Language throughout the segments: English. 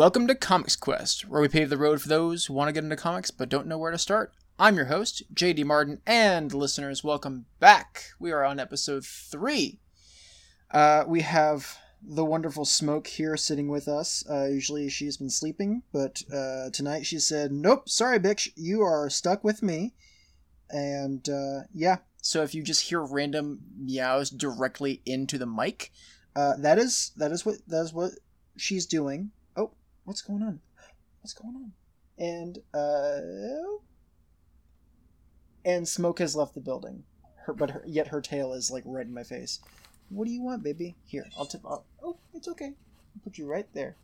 Welcome to Comics Quest, where we pave the road for those who want to get into comics but don't know where to start. I'm your host, JD Martin, and listeners, welcome back. We are on episode three. Uh, we have the wonderful Smoke here sitting with us. Uh, usually she's been sleeping, but uh, tonight she said, Nope, sorry, bitch, you are stuck with me. And uh, yeah, so if you just hear random meows directly into the mic, uh, that is that is what that is what she's doing. What's going on? What's going on? And uh, and smoke has left the building. Her, but her, yet her tail is like right in my face. What do you want, baby? Here, I'll tip. I'll, oh, it's okay. I'll put you right there.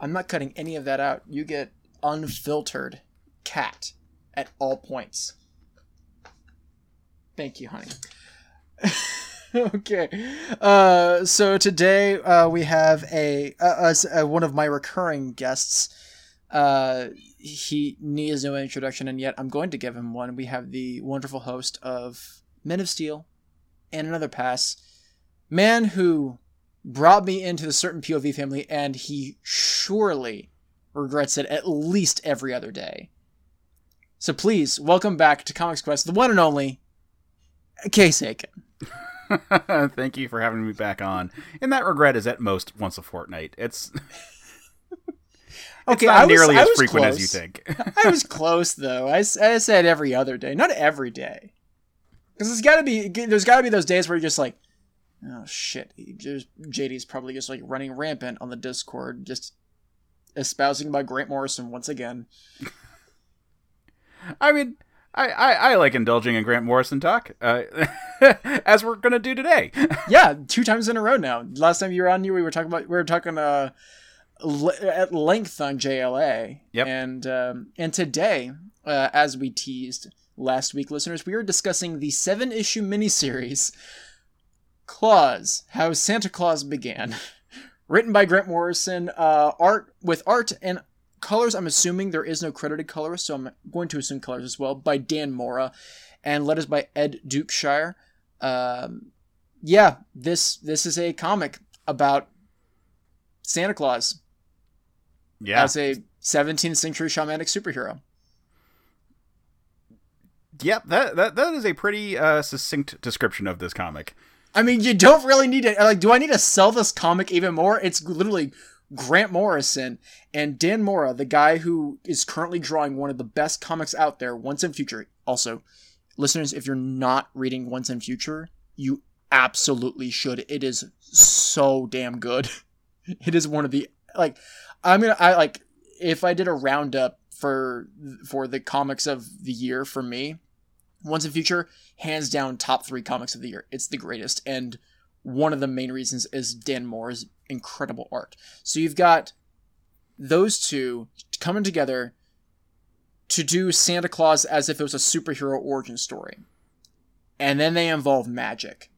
I'm not cutting any of that out. You get unfiltered cat at all points. Thank you, honey. okay. Uh, so today uh, we have a, uh, uh, one of my recurring guests. Uh, he needs no introduction, and yet I'm going to give him one. We have the wonderful host of Men of Steel and Another Pass, man who brought me into the certain POV family, and he surely regrets it at least every other day. So please welcome back to Comics Quest, the one and only Case Aiken. Thank you for having me back on. And that regret is at most once a fortnight. It's okay, not I was, nearly I as frequent as close. you think. I was close though. I, I said every other day, not every day, because there's got to be there's got to be those days where you're just like, oh shit, JD's probably just like running rampant on the Discord, just espousing by Grant Morrison once again. I mean, I, I, I like indulging in Grant Morrison talk, uh, as we're gonna do today. Yeah, two times in a row now. Last time you were on here, we were talking about we were talking uh le- at length on JLA. Yep. And um, and today, uh, as we teased last week, listeners, we are discussing the seven issue miniseries Klaus: How Santa Claus Began, written by Grant Morrison. Uh, art with art and colors. I'm assuming there is no credited colorist, so I'm going to assume colors as well by Dan Mora, and letters by Ed Dukeshire. Um, yeah, this this is a comic about Santa Claus Yeah, as a 17th century shamanic superhero. yep. That, that that is a pretty uh, succinct description of this comic. I mean, you don't really need to like. Do I need to sell this comic even more? It's literally Grant Morrison and Dan Mora, the guy who is currently drawing one of the best comics out there, Once and Future. Also, listeners, if you're not reading Once and Future, you absolutely should. It is so damn good. It is one of the like. I mean, I like if I did a roundup for for the comics of the year for me, Once and Future, hands down top three comics of the year. It's the greatest, and one of the main reasons is Dan Mora's incredible art. So you've got those two coming together to do Santa Claus as if it was a superhero origin story, and then they involve magic.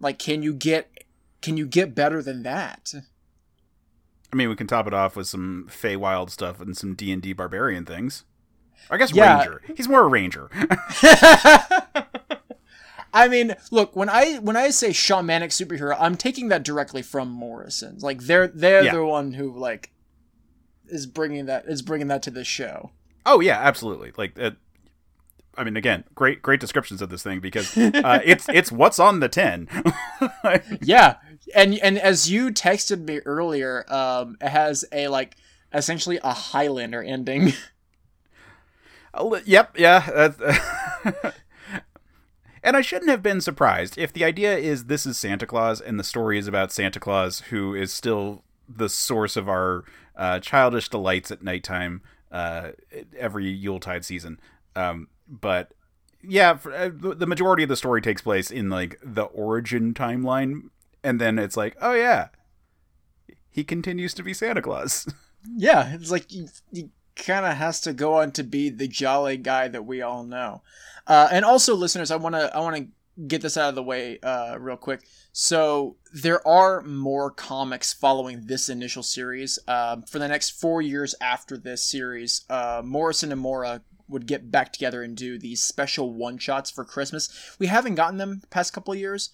Like, can you get can you get better than that? I mean, we can top it off with some Feywild stuff and some D and D barbarian things. I guess Yeah. ranger. He's more a ranger. I mean, look when I when I say shamanic superhero, I'm taking that directly from Morrison. Like they're they're Yeah. the one who like is bringing that is bringing that to the show. Oh yeah, absolutely. Like, uh, I mean, again, great great descriptions of this thing because uh, it's it's what's on the tin. Yeah, and and as you texted me earlier, um, it has a like essentially a Highlander ending. Uh, yep, yeah. that's- and I shouldn't have been surprised if the idea is this is Santa Claus and the story is about Santa Claus, who is still the source of our uh, childish delights at nighttime uh, every Yuletide season. Um, but yeah, for, uh, the majority of the story takes place in like the origin timeline, and then it's like, oh yeah, he continues to be Santa Claus. yeah, it's like he, he kind of has to go on to be the jolly guy that we all know. Uh, and also, listeners, I want to I want to get this out of the way uh, real quick. So there are more comics following this initial series. Um, for the next four years after this series, uh, Morrison and Mora would get back together and do these special one shots for Christmas. We haven't gotten them the past couple years,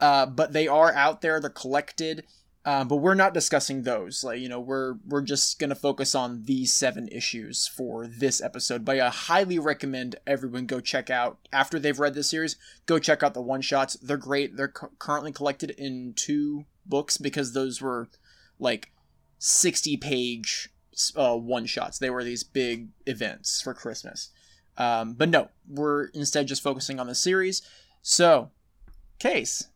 uh, but they are out there. They're collected, Um, but we're not discussing those. Like you know, we're we're just gonna focus on these seven issues for this episode. But I highly recommend everyone go check out after they've read this series. Go check out the one shots. They're great. They're cu- currently collected in two books because those were like sixty page uh, one shots. They were these big events for Christmas. Um, but no, we're instead just focusing on the series. So, case,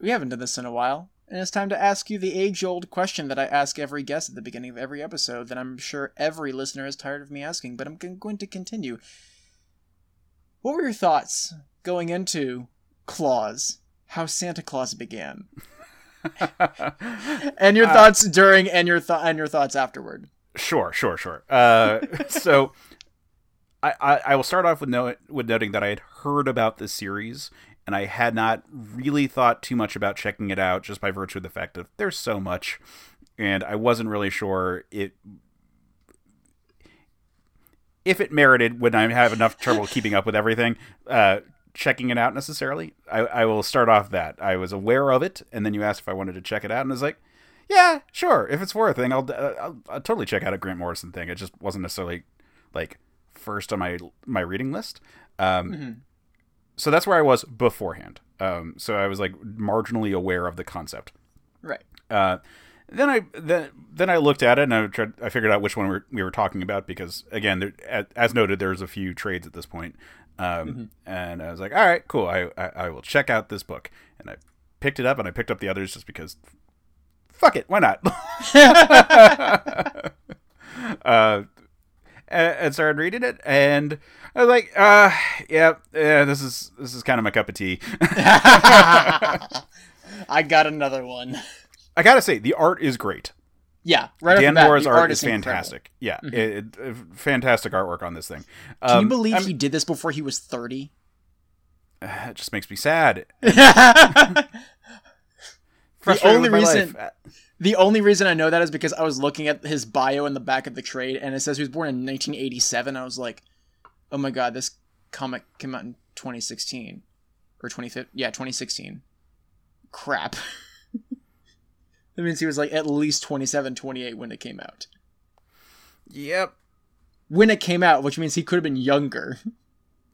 we haven't done this in a while and it's time to ask you the age old question that I ask every guest at the beginning of every episode that I'm sure every listener is tired of me asking, but I'm going to continue. What were your thoughts going into Klaus? How Santa Claus began? and your uh, thoughts during and your th- and your thoughts afterward. Sure, sure, sure. Uh, so I, I, I will start off with no, with noting that I had heard about this series and I had not really thought too much about checking it out just by virtue of the fact that there's so much, and I wasn't really sure it if it merited when I have enough trouble keeping up with everything. Uh, checking it out necessarily. I, I will start off that I was aware of it, and then you asked if I wanted to check it out, and I was like, yeah, sure. If it's for a thing, I'll, I'll, I'll totally check out a Grant Morrison thing. It just wasn't necessarily like first on my my reading list. Um, mm-hmm so that's where I was beforehand. Um, so I was like marginally aware of the concept. Right. Uh, then I then then I looked at it and I tried I figured out which one we were, we were talking about because again, there, as noted, there's a few trades at this point. Um, mm-hmm. and I was like, all right, cool. I, I, I will check out this book, and I picked it up and I picked up the others just because. Fuck it, why not? uh, and started reading it, and I was like, uh, yeah, yeah, this is this is kind of my cup of tea. I got another one. I gotta say, the art is great. Yeah, right. Dan Mora's art, art, is, is fantastic. Yeah, mm-hmm. it, it, fantastic artwork on this thing. Um, Can you believe I'm, he did this before he was thirty? Uh, it just makes me sad. the only reason. Life the only reason I know that is because I was looking at his bio in the back of the trade, and it says he was born in 1987. I was like, oh my god, this comic came out in 2016 or 2015. Yeah, 2016. Crap. that means he was like at least 27, 28 when it came out. Yep. When it came out, which means he could have been younger.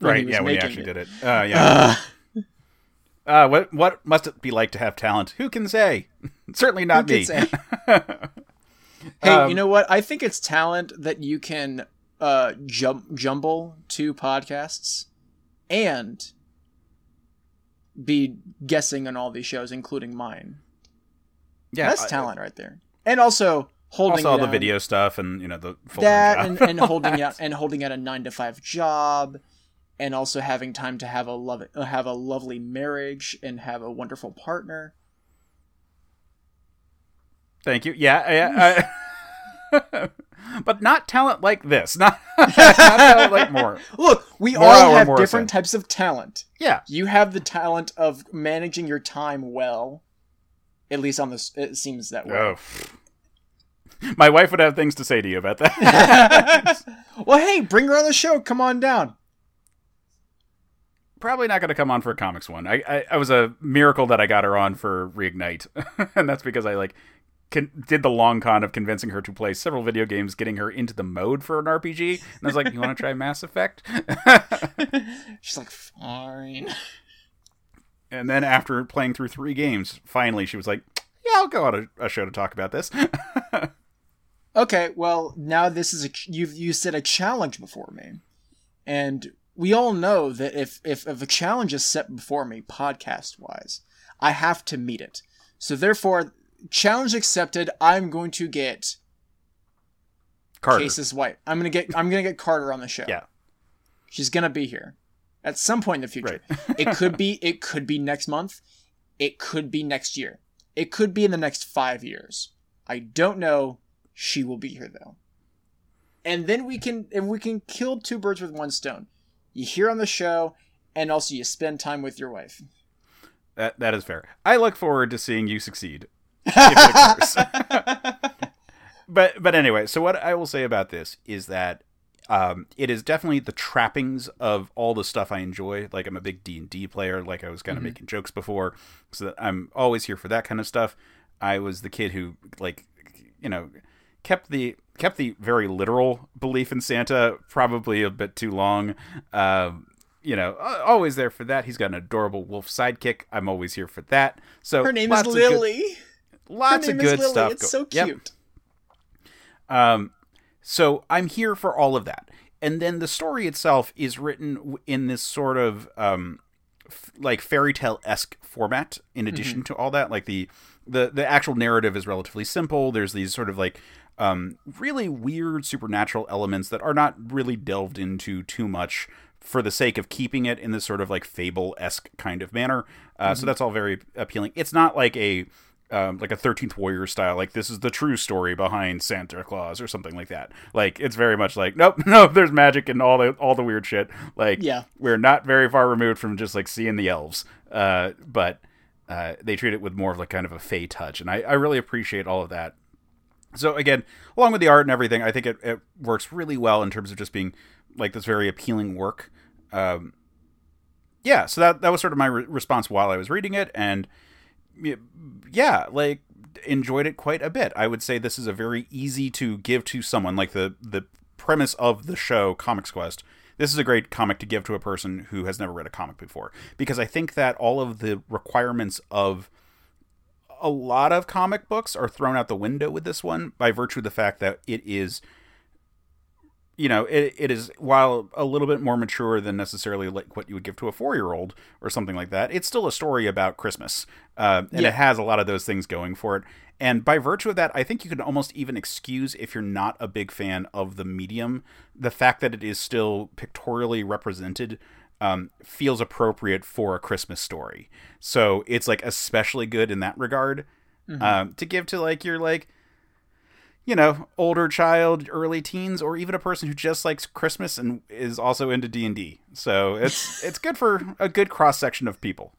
Right. Yeah, when he actually it. did it. Uh, yeah. Uh, uh, what what must it be like to have talent? Who can say? Certainly not me. hey, um, you know what? I think it's talent that you can uh, jum- jumble two podcasts and be guessing on all these shows, including mine. Yeah, that's I, talent right there. And also holding also all the video stuff and you know the that and, and holding out and holding out a nine to five job, and also having time to have a love have a lovely marriage and have a wonderful partner. Thank you. Yeah, I, but not talent like this. Not, not talent like more. Look, we more all have different types of talent. Yeah, you have the talent of managing your time well. At least on this, it seems that way. Oh. My wife would have things to say to you about that. well, hey, bring her on the show. Come on down probably not going to come on for a comics one. I, I, I was a miracle that I got her on for reignite, and that's because I like con- did the long con of convincing her to play several video games, getting her into the mode for an RPG. And I was like, "You want to try Mass Effect?" She's like, "Fine." And then after playing through three games, finally she was like, "Yeah, I'll go on a, a show to talk about this." okay, well now this is a you you said a challenge before me, and we all know that if, if, if a challenge is set before me, podcast wise, I have to meet it. So therefore, challenge accepted. I'm going to get Carter. Case's wife. I'm gonna get I'm gonna get Carter on the show. Yeah, she's gonna be here at some point in the future. Right. it could be it could be next month. It could be next year. It could be in the next five years. I don't know. She will be here though. And then we can and we can kill two birds with one stone you hear on the show, and also you spend time with your wife. That that is fair. I look forward to seeing you succeed. but but anyway, so what I will say about this is that um, it is definitely the trappings of all the stuff I enjoy. Like I'm a big D and D player. Like I was kind of mm-hmm. making jokes before, so that I'm always here for that kind of stuff. I was the kid who like you know kept the kept the very literal belief in Santa probably a bit too long. Um, you know, always there for that. He's got an adorable wolf sidekick. I'm always here for that. So her name is Lily. Good, lots of good stuff. It's so cute. Yep. Um, so I'm here for all of that. And then the story itself is written in this sort of um, f- like fairy tale esque format. In addition mm-hmm. to all that, like the the the actual narrative is relatively simple. There's these sort of like um, really weird supernatural elements that are not really delved into too much for the sake of keeping it in this sort of like fable esque kind of manner. Uh, mm-hmm. So that's all very appealing. It's not like a um, like a Thirteenth Warrior style, like this is the true story behind Santa Claus or something like that. Like it's very much like nope, nope. there's magic and all the all the weird shit. Like yeah, we're not very far removed from just like seeing the elves, uh, but uh, they treat it with more of like kind of a fey touch, and I, I really appreciate all of that. So again, along with the art and everything, I think it, it works really well in terms of just being like this very appealing work. Um, yeah, so that that was sort of my re- response while I was reading it, and yeah, like enjoyed it quite a bit. I would say this is a very easy to give to someone like the the premise of the show Comics Quest. This is a great comic to give to a person who has never read a comic before because I think that all of the requirements of a lot of comic books are thrown out the window with this one by virtue of the fact that it is you know, it, it is while a little bit more mature than necessarily like what you would give to a four year old or something like that. It's still a story about Christmas, uh, and yeah. it has a lot of those things going for it. And by virtue of that, I think you can almost even excuse if you're not a big fan of the medium, the fact that it is still pictorially represented. Um, feels appropriate for a Christmas story, so it's like especially good in that regard. Mm-hmm. Um, to give to like your like you know, older child, early teens, or even a person who just likes Christmas and is also into D and D. So it's it's good for a good cross section of people.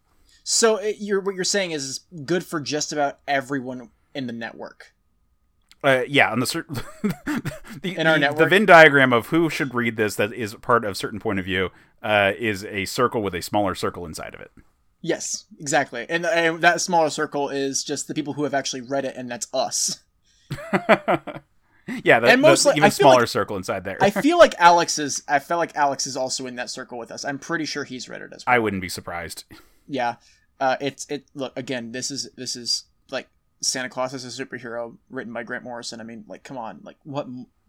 So it, you're what you're saying is good for just about everyone in the network. Uh, yeah, on the, the in our the, network, the Venn diagram of who should read this that is part of certain point of view uh, is a circle with a smaller circle inside of it. Yes, exactly, and, and that smaller circle is just the people who have actually read it, and that's us. yeah, the, and mostly the even smaller like, circle inside there. I feel like Alex is. I feel like Alex is also in that circle with us. I'm pretty sure he's read it as well. I wouldn't be surprised. Yeah, uh, it's it. Look again. This is this is like Santa Claus is a superhero written by Grant Morrison. I mean, like, come on, like what?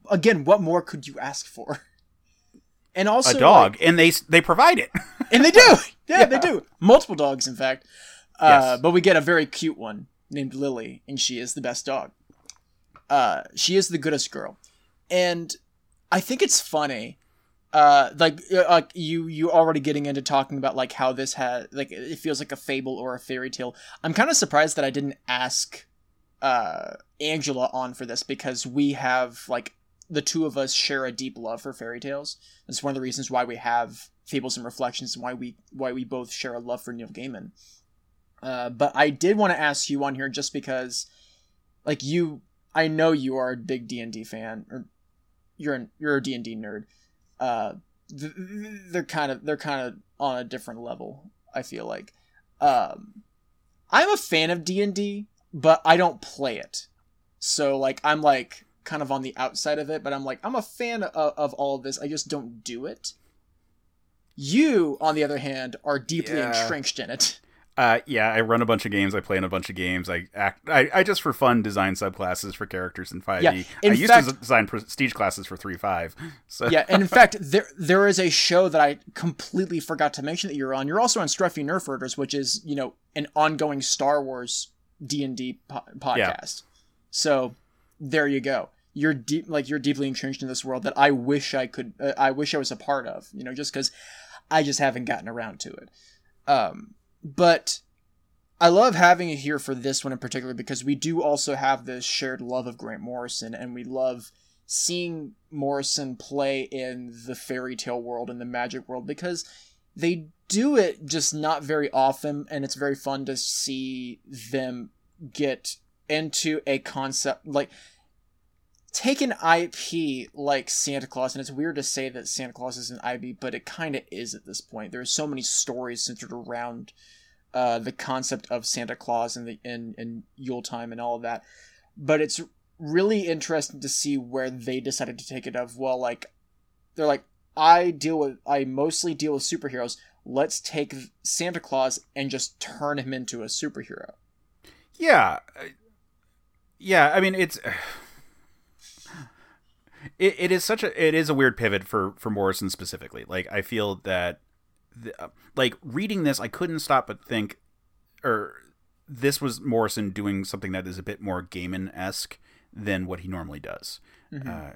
Again, what more could you ask for? And also a dog, like, and they they provide it, and they do. Yeah, yeah, they do. Multiple dogs, in fact. Uh, yes. But we get a very cute one named Lily, and she is the best dog. Uh, she is the goodest girl, and I think it's funny. Uh, like uh, like you you already getting into talking about like how this had like it feels like a fable or a fairy tale. I'm kind of surprised that I didn't ask uh Angela on for this because we have like the two of us share a deep love for fairy tales. It's one of the reasons why we have fables and reflections and why we why we both share a love for Neil Gaiman. Uh, but I did want to ask you on here just because, like you I know you are a big D and D fan, or you're an, you're a D and D nerd. Uh, they're kind of they're kind of on a different level. I feel like. Um, I'm a fan of D and D, but I don't play it. So like I'm like kind of on the outside of it, but I'm like I'm a fan of, of all of this. I just don't do it. You, on the other hand, are deeply yeah. entrenched in it. Uh, yeah, I run a bunch of games. I play in a bunch of games. I act. I, I just for fun design subclasses for characters in Five E. Yeah, I used fact, to design prestige classes for three five. So yeah, and in fact, there there is a show that I completely forgot to mention that you're on. You're also on Scruffy Nerfherders, which is you know an ongoing Star Wars D and D podcast. Yeah. So there you go. You're deep, like you're deeply entrenched in this world that I wish I could. Uh, I wish I was a part of. You know, just because I just haven't gotten around to it. Um, but I love having it here for this one in particular because we do also have this shared love of Grant Morrison and we love seeing Morrison play in the fairy tale world and the magic world because they do it just not very often and it's very fun to see them get into a concept like take an IP like Santa Claus, and it's weird to say that Santa Claus is an IP, but it kind of is at this point. There are so many stories centered around uh, the concept of Santa Claus and the in in Yule time and all of that. But it's really interesting to see where they decided to take it. Of well, like they're like I deal with I mostly deal with superheroes. Let's take Santa Claus and just turn him into a superhero. Yeah, yeah. I mean, it's it, it is such a it is a weird pivot for for Morrison specifically. Like I feel that the, uh, like reading this, I couldn't stop but think, or this was Morrison doing something that is a bit more Gaiman esque than what he normally does. Mm-hmm. Uh,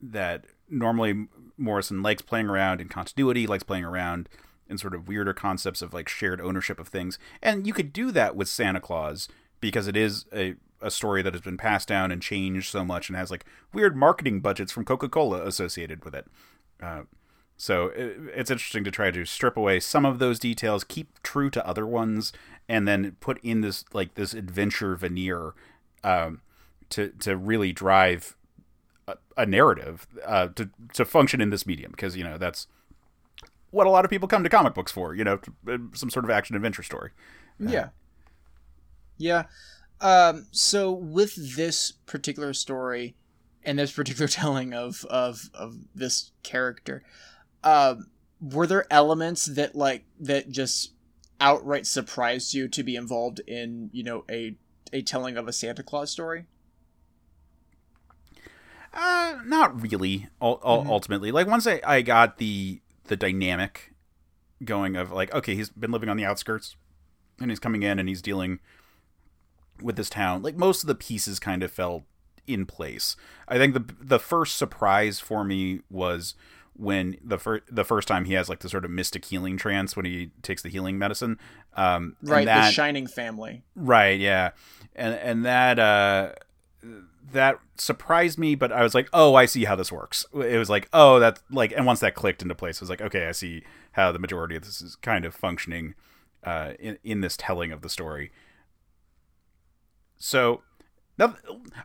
that normally Morrison likes playing around in continuity, likes playing around in sort of weirder concepts of like shared ownership of things, and you could do that with Santa Claus because it is a a story that has been passed down and changed so much and has like weird marketing budgets from Coca Cola associated with it. Uh, so it, it's interesting to try to strip away some of those details, keep true to other ones, and then put in this like this adventure veneer um, to to really drive a, a narrative uh, to to function in this medium because you know that's what a lot of people come to comic books for. You know, uh, some sort of action adventure story. Uh, yeah. Yeah. Um, so with this particular story and this particular telling of of of this character, um, were there elements that like that just outright surprised you to be involved in you know a a telling of a Santa Claus story? Uh, not really. U- mm-hmm. Ultimately, like once I, I got the the dynamic going of like, okay, he's been living on the outskirts, and he's coming in and he's dealing with this town. Like most of the pieces kind of fell in place. I think the the first surprise for me was when the first the first time he has like the sort of mystic healing trance when he takes the healing medicine. Um, right, that, the Shining family. Right, yeah, and and that uh, that surprised me, but I was like, oh, I see how this works. It was like, oh, that's like, and once that clicked into place, I was like, okay, I see how the majority of this is kind of functioning uh, in in this telling of the story. So,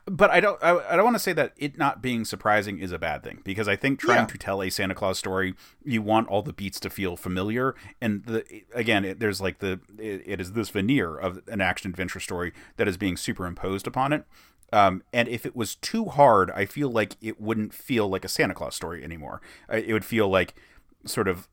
but I don't. I, I don't want to say that it not being surprising is a bad thing because I think trying yeah. to tell a Santa Claus story, you want all the beats to feel familiar. And the again, it, there's like the it, it is this veneer of an action adventure story that is being superimposed upon it. Um, and if it was too hard, I feel like it wouldn't feel like a Santa Claus story anymore. It would feel like sort of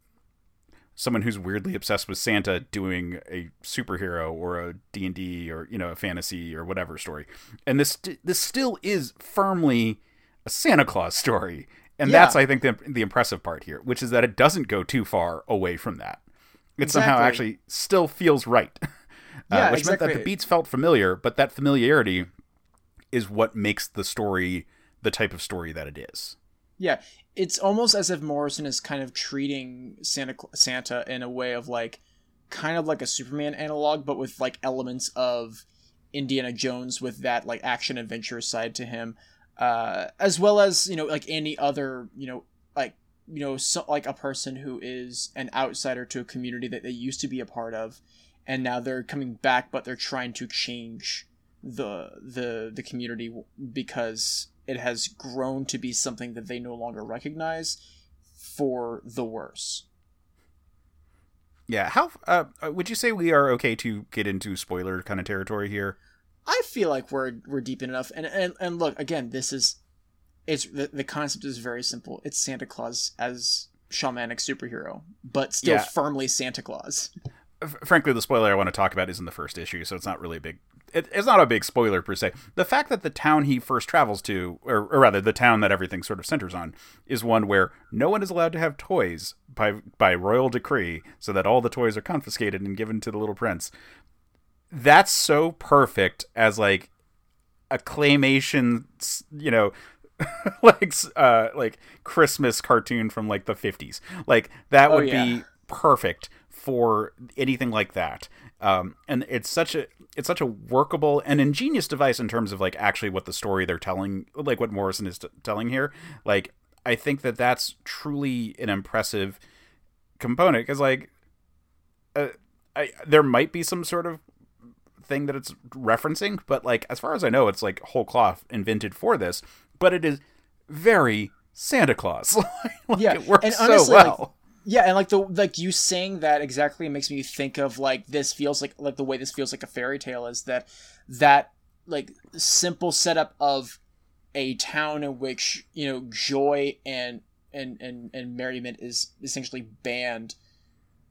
someone who's weirdly obsessed with Santa doing a superhero or a D&D or you know a fantasy or whatever story. And this this still is firmly a Santa Claus story. And yeah. that's I think the the impressive part here, which is that it doesn't go too far away from that. It exactly. somehow actually still feels right. Yeah, uh, which exactly. meant that the beats felt familiar, but that familiarity is what makes the story the type of story that it is. Yeah, it's almost as if Morrison is kind of treating Santa Santa in a way of like kind of like a Superman analog, but with like elements of Indiana Jones with that like action adventure side to him, uh, as well as you know like any other you know like you know so, like a person who is an outsider to a community that they used to be a part of, and now they're coming back, but they're trying to change the the the community because it has grown to be something that they no longer recognize for the worse. Yeah, how uh, uh, would you say we are okay to get into spoiler kind of territory here? I feel like we're we're deep enough. And and, and look, again, this is it's the, the concept is very simple. It's Santa Claus as shamanic superhero, but still yeah. firmly Santa Claus. Frankly, the spoiler I want to talk about is in the first issue, so it's not really a big it, it's not a big spoiler per se. The fact that the town he first travels to, or, or, rather the town that everything sort of centers on, is one where no one is allowed to have toys by by royal decree, so that all the toys are confiscated and given to the little prince. That's so perfect as like a claymation, you know, like uh like Christmas cartoon from like the 50s. Like that oh, would yeah. be perfect for anything like that. Um, and it's such a it's such a workable and ingenious device in terms of like actually what the story they're telling, like what Morrison is t- telling here. Like I think that that's truly an impressive component because like uh, I, there might be some sort of thing that it's referencing, but like as far as I know, it's like whole cloth invented for this. But it is very Santa Claus. like, yeah, it works and honestly, so well. Like, Yeah, and like the like you saying that exactly makes me think of like this feels like like the way this feels like a fairy tale is that that like simple setup of a town in which you know joy and and and, and merriment is essentially banned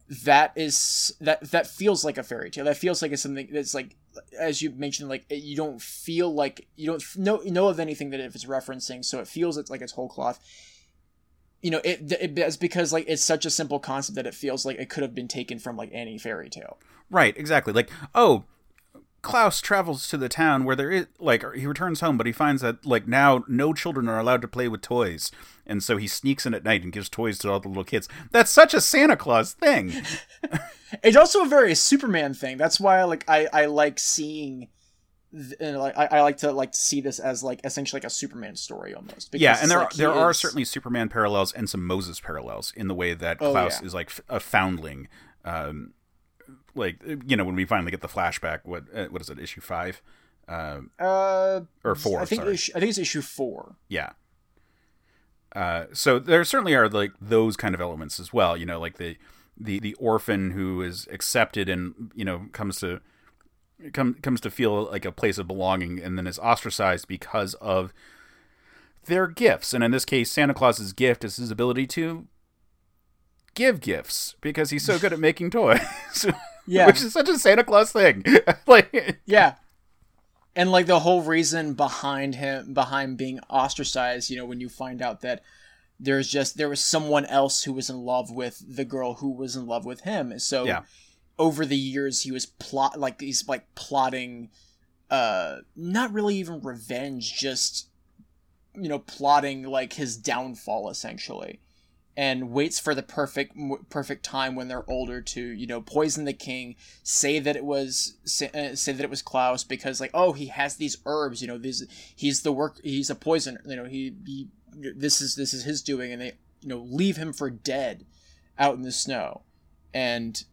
that is that that feels like a fairy tale. That feels like it's something that's like as you mentioned like you don't feel like you don't know know of anything that if it's referencing so it feels it's like it's whole cloth you know it, it it's because like it's such a simple concept that it feels like it could have been taken from like any fairy tale right exactly like oh Klaus travels to the town where there is like he returns home, but he finds that like now no children are allowed to play with toys, and so he sneaks in at night and gives toys to all the little kids. That's such a Santa Claus thing. it's also a very Superman thing. That's why like I I like seeing. And like I, I like to like to see this as like essentially like a Superman story almost. Yeah, and there like, are, there is... are certainly Superman parallels and some Moses parallels in the way that oh, Klaus yeah. is like a foundling. Um, like you know when we finally get the flashback what uh, what is it issue 5 uh, uh or 4 I think. Issue, I think it's issue 4 yeah uh so there certainly are like those kind of elements as well you know like the the the orphan who is accepted and you know comes to come comes to feel like a place of belonging and then is ostracized because of their gifts and in this case Santa Claus's gift is his ability to give gifts because he's so good at making toys. yeah, which is such a Santa Claus thing. like, yeah, and like the whole reason behind him behind being ostracized, you know, when you find out that there's just there was someone else who was in love with the girl who was in love with him. So yeah. Over the years, he was plot like he's like plotting, uh, not really even revenge, just you know, plotting like his downfall essentially. And waits for the perfect perfect time when they're older to you know poison the king say that it was say, uh, say that it was Klaus because like oh he has these herbs you know these he's the work he's a poisoner you know he, he this is this is his doing and they you know leave him for dead out in the snow. And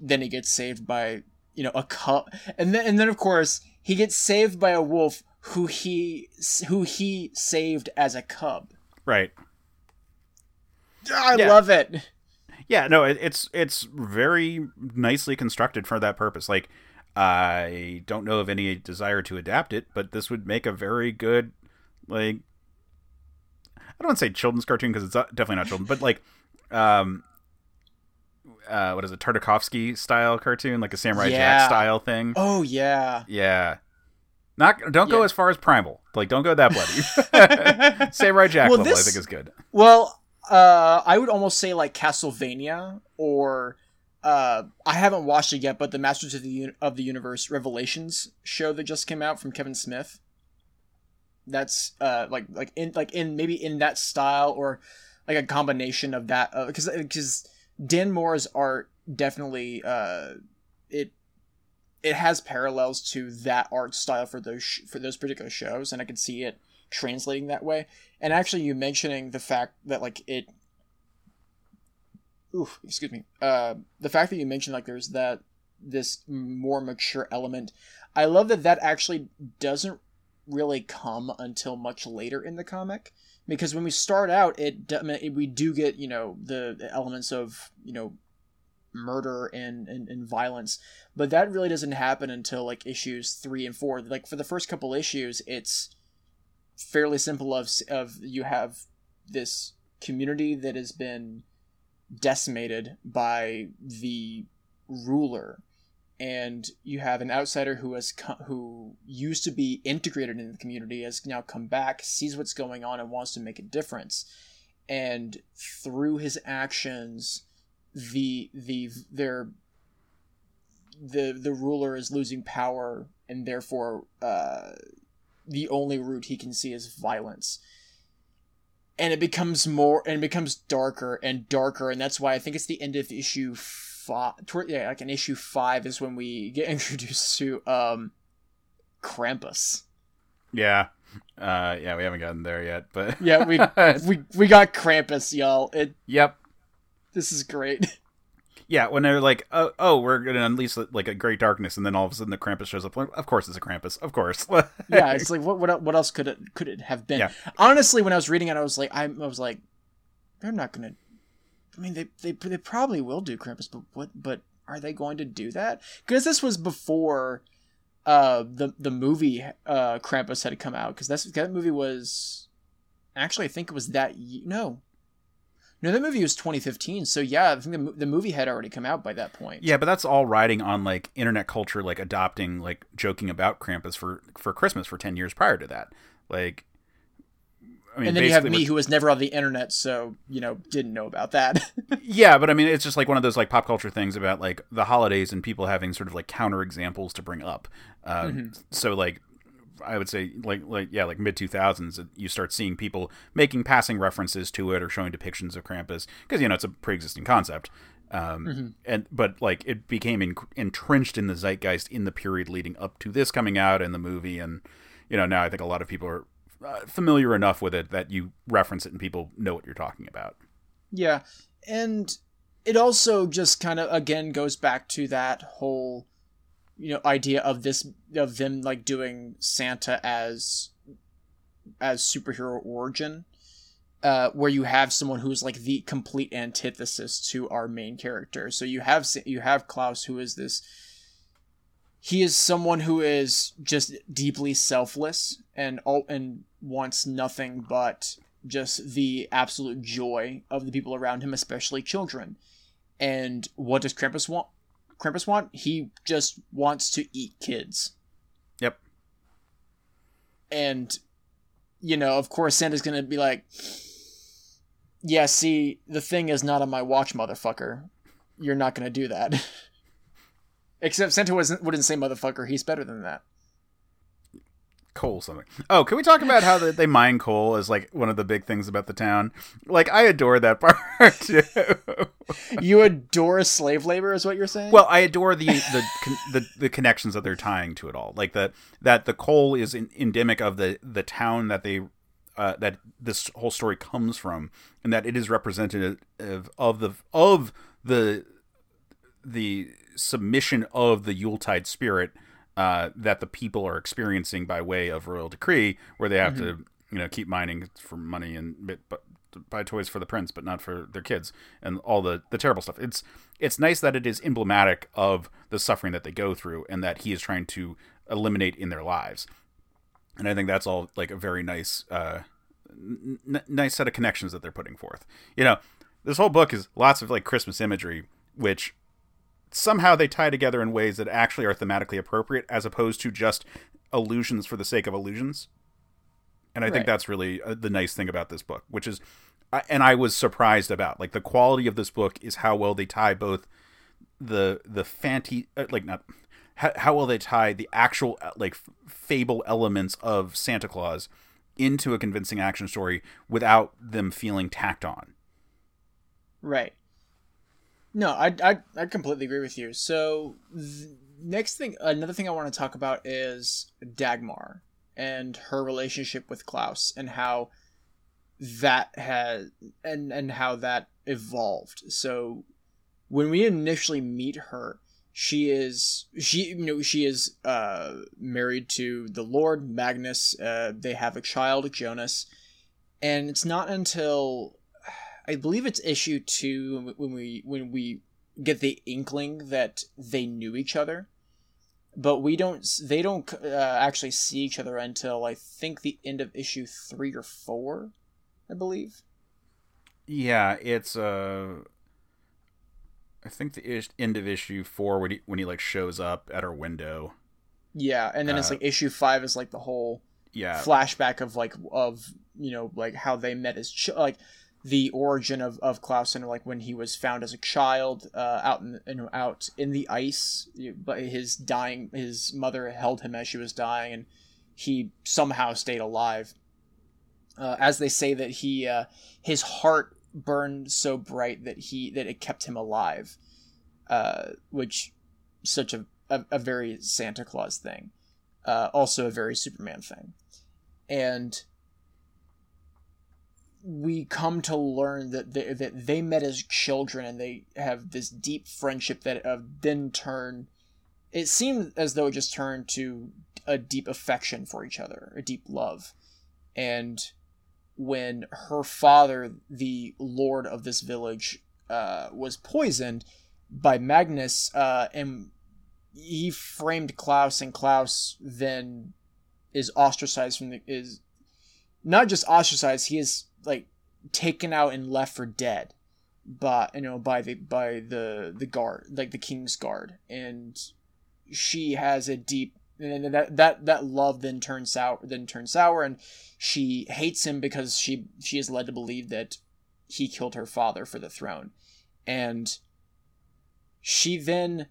then he gets saved by you know a cub and then and then of course he gets saved by a wolf who he who he saved as a cub right I yeah. love it. Yeah, no, it, it's it's very nicely constructed for that purpose. Like, I don't know of any desire to adapt it, but this would make a very good, like, I don't want to say children's cartoon because it's definitely not children, but like, um, uh, what is it, Tartakovsky style cartoon, like a Samurai yeah. Jack style thing. Oh yeah, yeah. Not don't yeah. go as far as Primal. Like, don't go that bloody. Samurai Jack well, level, this, I think is good. Well, uh, I would almost say like Castlevania or uh, I haven't watched it yet, but the Masters of the of the Universe Revelations show that just came out from Kevin Smith. That's uh like like in like in maybe in that style or like a combination of that because uh, because Dan Mora's art definitely uh it it has parallels to that art style for those sh- for those particular shows and I can see it translating that way. And actually, you mentioning the fact that like it, oof, excuse me, uh, the fact that you mentioned like there's that this more mature element. I love that that actually doesn't really come until much later in the comic because when we start out it, it we do get you know the elements of you know murder and, and, and violence but that really doesn't happen until like issues three and four. Like for the first couple issues it's fairly simple of of you have this community that has been decimated by the ruler and you have an outsider who has co- who used to be integrated in the community has now come back sees what's going on and wants to make a difference. And through his actions the the their the the ruler is losing power and therefore uh, the only route he can see is violence. And it becomes more and it becomes darker and darker and that's why i think it's the end of issue five toward, yeah like in issue five is when we get introduced to um krampus yeah uh yeah we haven't gotten there yet but yeah we we we got krampus y'all it yep this is great yeah, when they're like, oh, oh, we're gonna unleash like a great darkness, and then all of a sudden the Krampus shows up. Of course, it's a Krampus. Of course. yeah, it's like what what what else could it could it have been? Yeah. Honestly, when I was reading it, I was like, I, I was like, they're not gonna I mean, they they they probably will do Krampus, but what? But are they going to do that? Because this was before uh the the movie uh Krampus had come out because that movie was actually I think it was that no no that movie was 2015 so yeah I think the, the movie had already come out by that point Yeah, but that's all riding on like internet culture, like adopting, like joking about Krampus for for Christmas for ten years prior to that. Like, I mean, and then you have me who was never on the internet so you know didn't know about that yeah, but I mean, it's just like one of those like pop culture things about like the holidays and people having sort of like counter examples to bring up. Um, Mm-hmm. So like, I would say like like yeah, like mid two thousands, you start seeing people making passing references to it or showing depictions of Krampus because you know it's a pre existing concept. Um, Mm-hmm. and but like it became en- entrenched in the zeitgeist in the period leading up to this coming out and the movie, and you know now I think a lot of people are uh, familiar enough with it that you reference it and people know what you're talking about. Yeah, and it also just kind of again goes back to that whole you know idea of this of them like doing Santa as as superhero origin uh where you have someone who's like the complete antithesis to our main character. So you have you have Klaus who is this he is someone who is just deeply selfless and all and wants nothing but just the absolute joy of the people around him, especially children. And what does Krampus want? Krampus want? He just wants to eat kids. Yep. And you know, of course Santa's going to be like, "Yeah, see, the thing is not on my watch, motherfucker. You're not going to do that." Except Santa wasn't wouldn't say motherfucker. He's better than that. Coal something. Oh, can we talk about how they, they mine coal is like one of the big things about the town? Like I adore that part too. You adore slave labor, is what you're saying? well, I adore the the, con- the the connections that they're tying to it all. Like the that the coal is in, endemic of the the town that they uh, that this whole story comes from, and that it is representative of the of the the submission of the Yuletide spirit uh, that the people are experiencing by way of royal decree, where they have to, you know, keep mining for money and but, buy toys for the prince, but not for their kids, and all the the terrible stuff. It's it's nice that it is emblematic of the suffering that they go through, and that he is trying to eliminate in their lives. And I think that's all like a very nice, uh, n- nice set of connections that they're putting forth. You know, this whole book is lots of like Christmas imagery, which somehow they tie together in ways that actually are thematically appropriate as opposed to just illusions for the sake of illusions. And i think that's really uh, the nice thing about this book which is and i was surprised about like the quality of this book is how well they tie both the the fanty uh, like not how, how well they tie the actual uh, like fable elements of santa claus into a convincing action story without them feeling tacked on. Right. No, I, I, I completely agree with you. So, next thing, another thing I want to talk about is Dagmar and her relationship with Klaus and how that has and and how that evolved. So, when we initially meet her, she is she you know she is uh married to the Lord Magnus. Uh, they have a child, Jonas, and it's not until I believe it's issue two when we when we get the inkling that they knew each other, but we don't. They don't uh, actually see each other until I think the end of issue three or four, I believe. Yeah, it's uh I think the ish- end of issue 4 when he when he like shows up at her window. Yeah, and then it's Uh, like issue five is like the whole Yeah. flashback of like of you know like how they met as ch- like the origin of of Klaus and like when he was found as a child uh, out in out in the ice, but his dying his mother held him as she was dying, and he somehow stayed alive. Uh, as they say that he uh, his heart burned so bright that he that it kept him alive, uh, which such a, a, a very Santa Claus thing, uh, also a very Superman thing, and we come to learn that they, that they met as children and they have this deep friendship that uh, then turn it seemed as though it just turned to a deep affection for each other a deep love and when her father the lord of this village uh, was poisoned by Magnus, uh, and he framed Klaus, and Klaus then is ostracized from the is not just ostracized. He is like taken out and left for dead, but you know by the by the the guard, like the king's guard, and she has a deep and that that that love then turns sour then turns sour and she hates him because she she is led to believe that he killed her father for the throne. And she then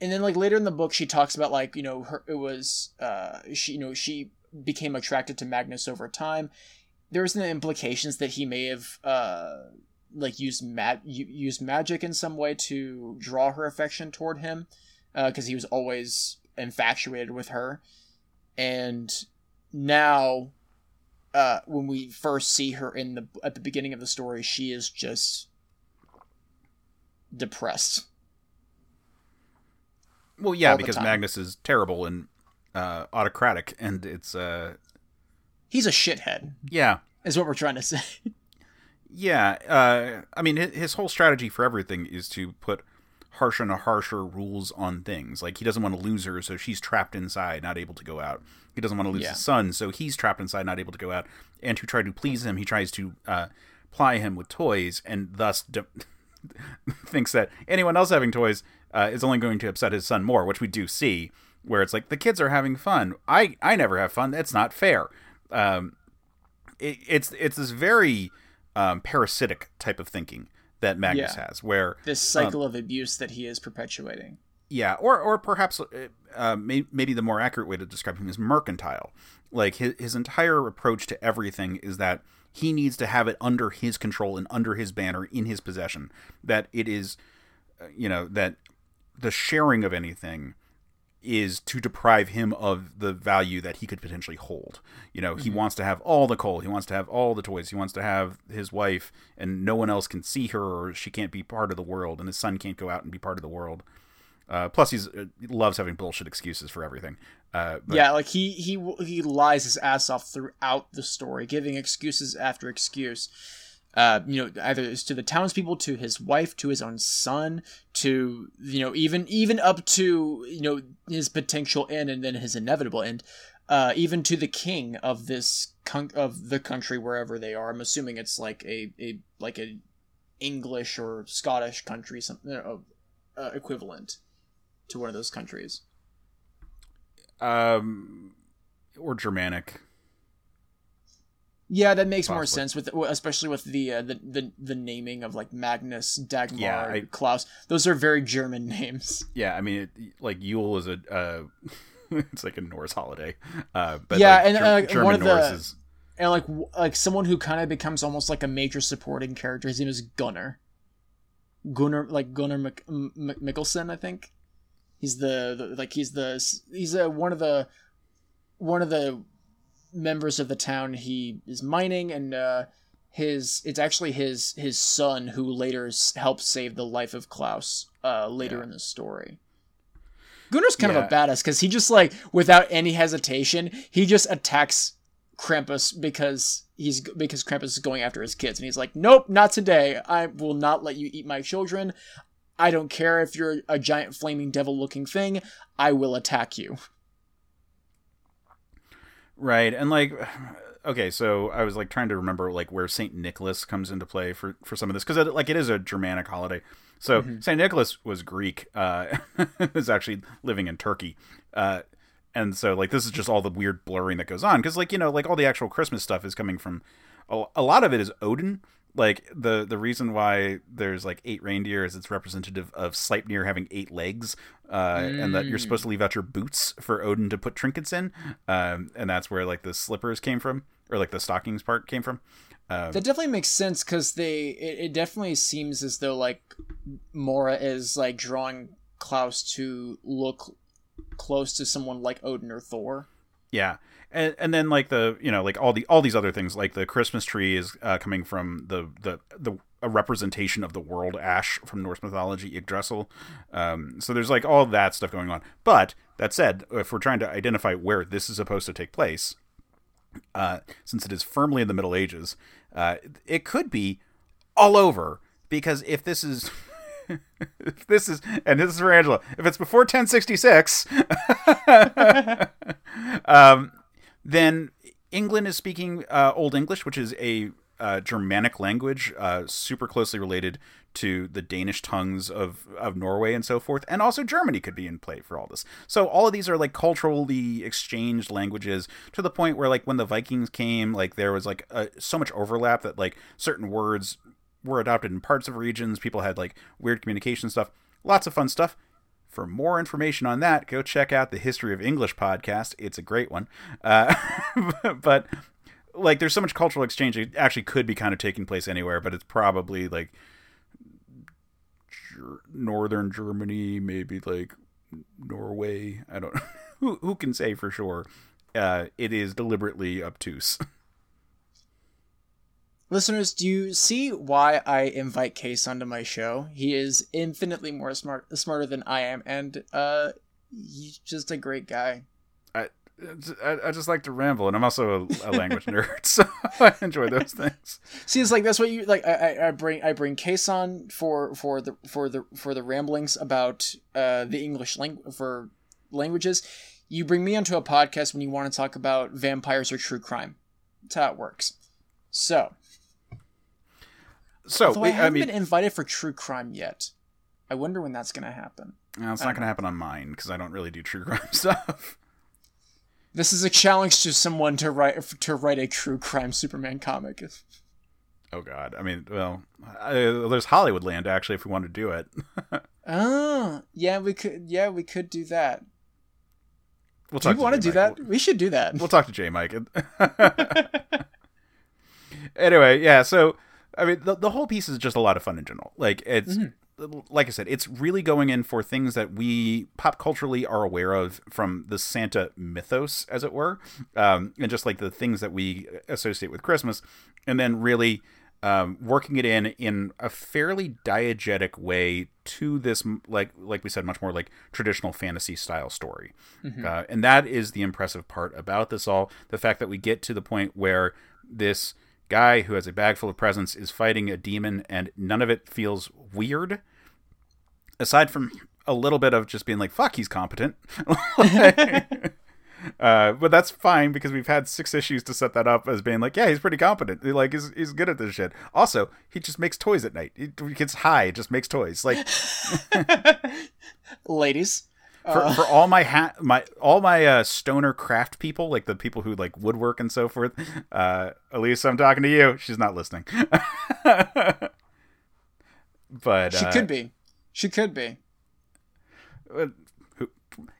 and then like later in the book she talks about like you know her it was uh she you know she became attracted to Magnus over time there was the implications that he may have uh like used mag used magic in some way to draw her affection toward him because uh, he was always infatuated with her. And now uh, when we first see her in the at the beginning of the story she is just depressed. Well yeah because magnus is terrible and uh, autocratic and it's uh he's a shithead yeah is what we're trying to say yeah uh i mean his whole strategy for everything is to put harsher and harsher rules on things. Like he doesn't want to lose her, so she's trapped inside, not able to go out. He doesn't want to lose yeah. his son, so he's trapped inside, not able to go out. And to try to please him, he tries to uh, ply him with toys, and thus de- thinks that anyone else having toys uh, is only going to upset his son more, which we do see, where it's like the kids are having fun. I I never have fun. That's not fair. Um, it, it's it's this very um, parasitic type of thinking that Magnus yeah. has, where this cycle um, of abuse that he is perpetuating. Yeah, or or perhaps uh, uh maybe the more accurate way to describe him is mercantile. Like his his entire approach to everything is that he needs to have it under his control and under his banner in his possession. That it is, uh, you know, that the sharing of anything is to deprive him of the value that he could potentially hold. You know, mm-hmm. he wants to have all the coal, he wants to have all the toys, he wants to have his wife, and no one else can see her or she can't be part of the world, and his son can't go out and be part of the world. Uh, plus, he's uh, he loves having bullshit excuses for everything. Uh, but... Yeah, like he he he lies his ass off throughout the story, giving excuses after excuse uh, you know, either it's to the townspeople, to his wife, to his own son, to you know, even even up to you know his potential end and then his inevitable end, uh, even to the king of this con- of the country wherever they are. I'm assuming it's like a, a like a English or Scottish country, something uh, equivalent to one of those countries. Um, or Germanic. Yeah, that makes Possibly. more sense with especially with the, uh, the the the naming of like Magnus, Dagmar, yeah, I, Klaus. Those are very German names. Yeah, I mean, it, like Yule is a uh, it's like a Norse holiday. Uh, but yeah, like, and uh, German one of Norse the is... and like like someone who kind of becomes almost like a major supporting character. His name is Gunnar. Gunnar, like Gunnar Mc, M- Mikkelsen, I think. He's the, the like he's the he's a one of the one of the members of the town he is mining and uh, his it's actually his his son who later helps save the life of Klaus uh, later yeah. in the story. Gunnar's kind yeah. of a badass because he just like without any hesitation he just attacks Krampus because he's because Krampus is going after his kids and he's like nope not today I will not let you eat my children I don't care if you're a giant flaming devil looking thing I will attack you. Right. And like okay, so I was like trying to remember like where St. Nicholas comes into play for for some of this cuz like it is a Germanic holiday. So mm-hmm. St. Nicholas was Greek. Uh was actually living in Turkey. Uh and so like this is just all the weird blurring that goes on cuz like you know like all the actual Christmas stuff is coming from a, a lot of it is Odin like the the reason why there's like eight reindeer is it's representative of Sleipnir having eight legs, uh, mm. and that you're supposed to leave out your boots for Odin to put trinkets in, um, and that's where like the slippers came from, or like the stockings part came from. Um, that definitely makes sense because they it, it definitely seems as though like Mora is like drawing Klaus to look close to someone like Odin or Thor. Yeah, and and then like the you know like all the all these other things like the Christmas tree is uh, coming from the the the a representation of the world ash from Norse mythology Yggdrasil. Um, so there's like all that stuff going on. But that said, if we're trying to identify where this is supposed to take place, uh, since it is firmly in the Middle Ages, uh, it could be all over because if this is if this is and this is for Angela, if it's before 1066, um, then England is speaking uh, Old English, which is a uh, Germanic language, uh, super closely related to the Danish tongues of, of Norway and so forth. And also Germany could be in play for all this. So all of these are like culturally exchanged languages to the point where like when the Vikings came, like there was like a, so much overlap that like certain words were adopted in parts of regions. People had like weird communication stuff. Lots of fun stuff. For more information on that, go check out the History of English podcast. It's a great one. Uh, but like, there's so much cultural exchange. It actually could be kind of taking place anywhere, but it's probably like northern Germany, maybe like Norway. I don't. who who can say for sure? Uh, it is deliberately obtuse. Listeners, do you see why I invite Case onto my show? He is infinitely more smart, smarter than I am, and uh, he's just a great guy. I, I, I just like to ramble, and I'm also a, a language nerd, so I enjoy those things. See, it's like that's what you like. I, I bring I bring Case on for for the for the for the ramblings about uh, the English language for languages. You bring me onto a podcast when you want to talk about vampires or true crime. That's how it works. So so Although I haven't I mean, been invited for true crime yet. I wonder when that's going to happen. No, it's not going to happen on mine because I don't really do true crime stuff. This is a challenge to someone to write to write a true crime Superman comic. Oh God! I mean, well, there's Hollywoodland actually. If we want to do it. oh yeah, we could. Yeah, we could do that. We'll do you want to do that? we should do that. We'll talk to J Mike. anyway, yeah. So I mean, the, the whole piece is just a lot of fun in general. Like it's mm-hmm. like I said, it's really going in for things that we pop culturally are aware of from the Santa mythos, as it were, um, and just like the things that we associate with Christmas, and then really. Um, working it in in a fairly diegetic way to this, like like we said, much more like traditional fantasy style story, mm-hmm. uh, and that is the impressive part about this all. The fact that we get to the point where this guy who has a bag full of presents is fighting a demon and none of it feels weird. Aside from a little bit of just being like fuck he's competent. Uh, but that's fine because we've had six issues to set that up as being like yeah he's pretty competent. Like he's, he's good at this shit. Also he just makes toys at night. He gets high just makes toys. Like ladies for, uh. for all my ha- my all my uh, stoner craft people, like the people who like woodwork and so forth. Uh, Elise, I'm talking to you. She's not listening. but she uh, could be. She could be.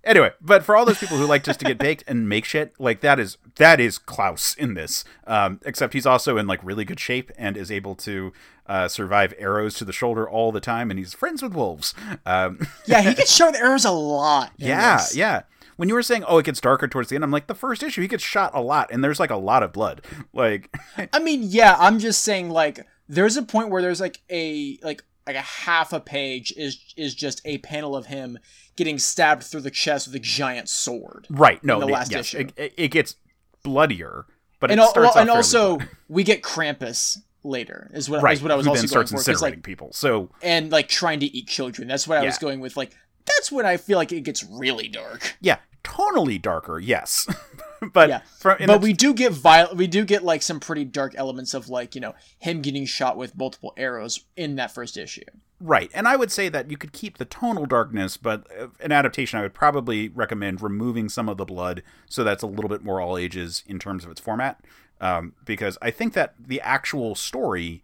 Anyway, but for all those people who like just to get baked and make shit, like that is that is Klaus in this. Um, except he's also in like really good shape and is able to uh, survive arrows to the shoulder all the time, and he's friends with wolves. Um, yeah, he gets shot with arrows a lot. Yeah, this. yeah. When you were saying, "Oh, it gets darker towards the end," I'm like, the first issue he gets shot a lot, and there's like a lot of blood. Like, I mean, yeah, I'm just saying, like, there's a point where there's like a like like a half a page is is just a panel of him getting stabbed through the chest with a giant sword. Right. No. the the, last yes, issue, it, it, gets bloodier, but and, it starts well, and also we get Krampus later is what, right. is what I was Who also then starts incinerating like, people. So and like trying to eat children. That's what I yeah. was going with. Like that's when I feel like it gets really dark. Yeah, tonally darker. Yes. but yeah. From, but we do get viol- we do get like some pretty dark elements of like you know him getting shot with multiple arrows in that first issue. Right, and I would say that you could keep the tonal darkness, but uh, an adaptation I would probably recommend removing some of the blood so that's a little bit more all ages in terms of its format, um, because I think that the actual story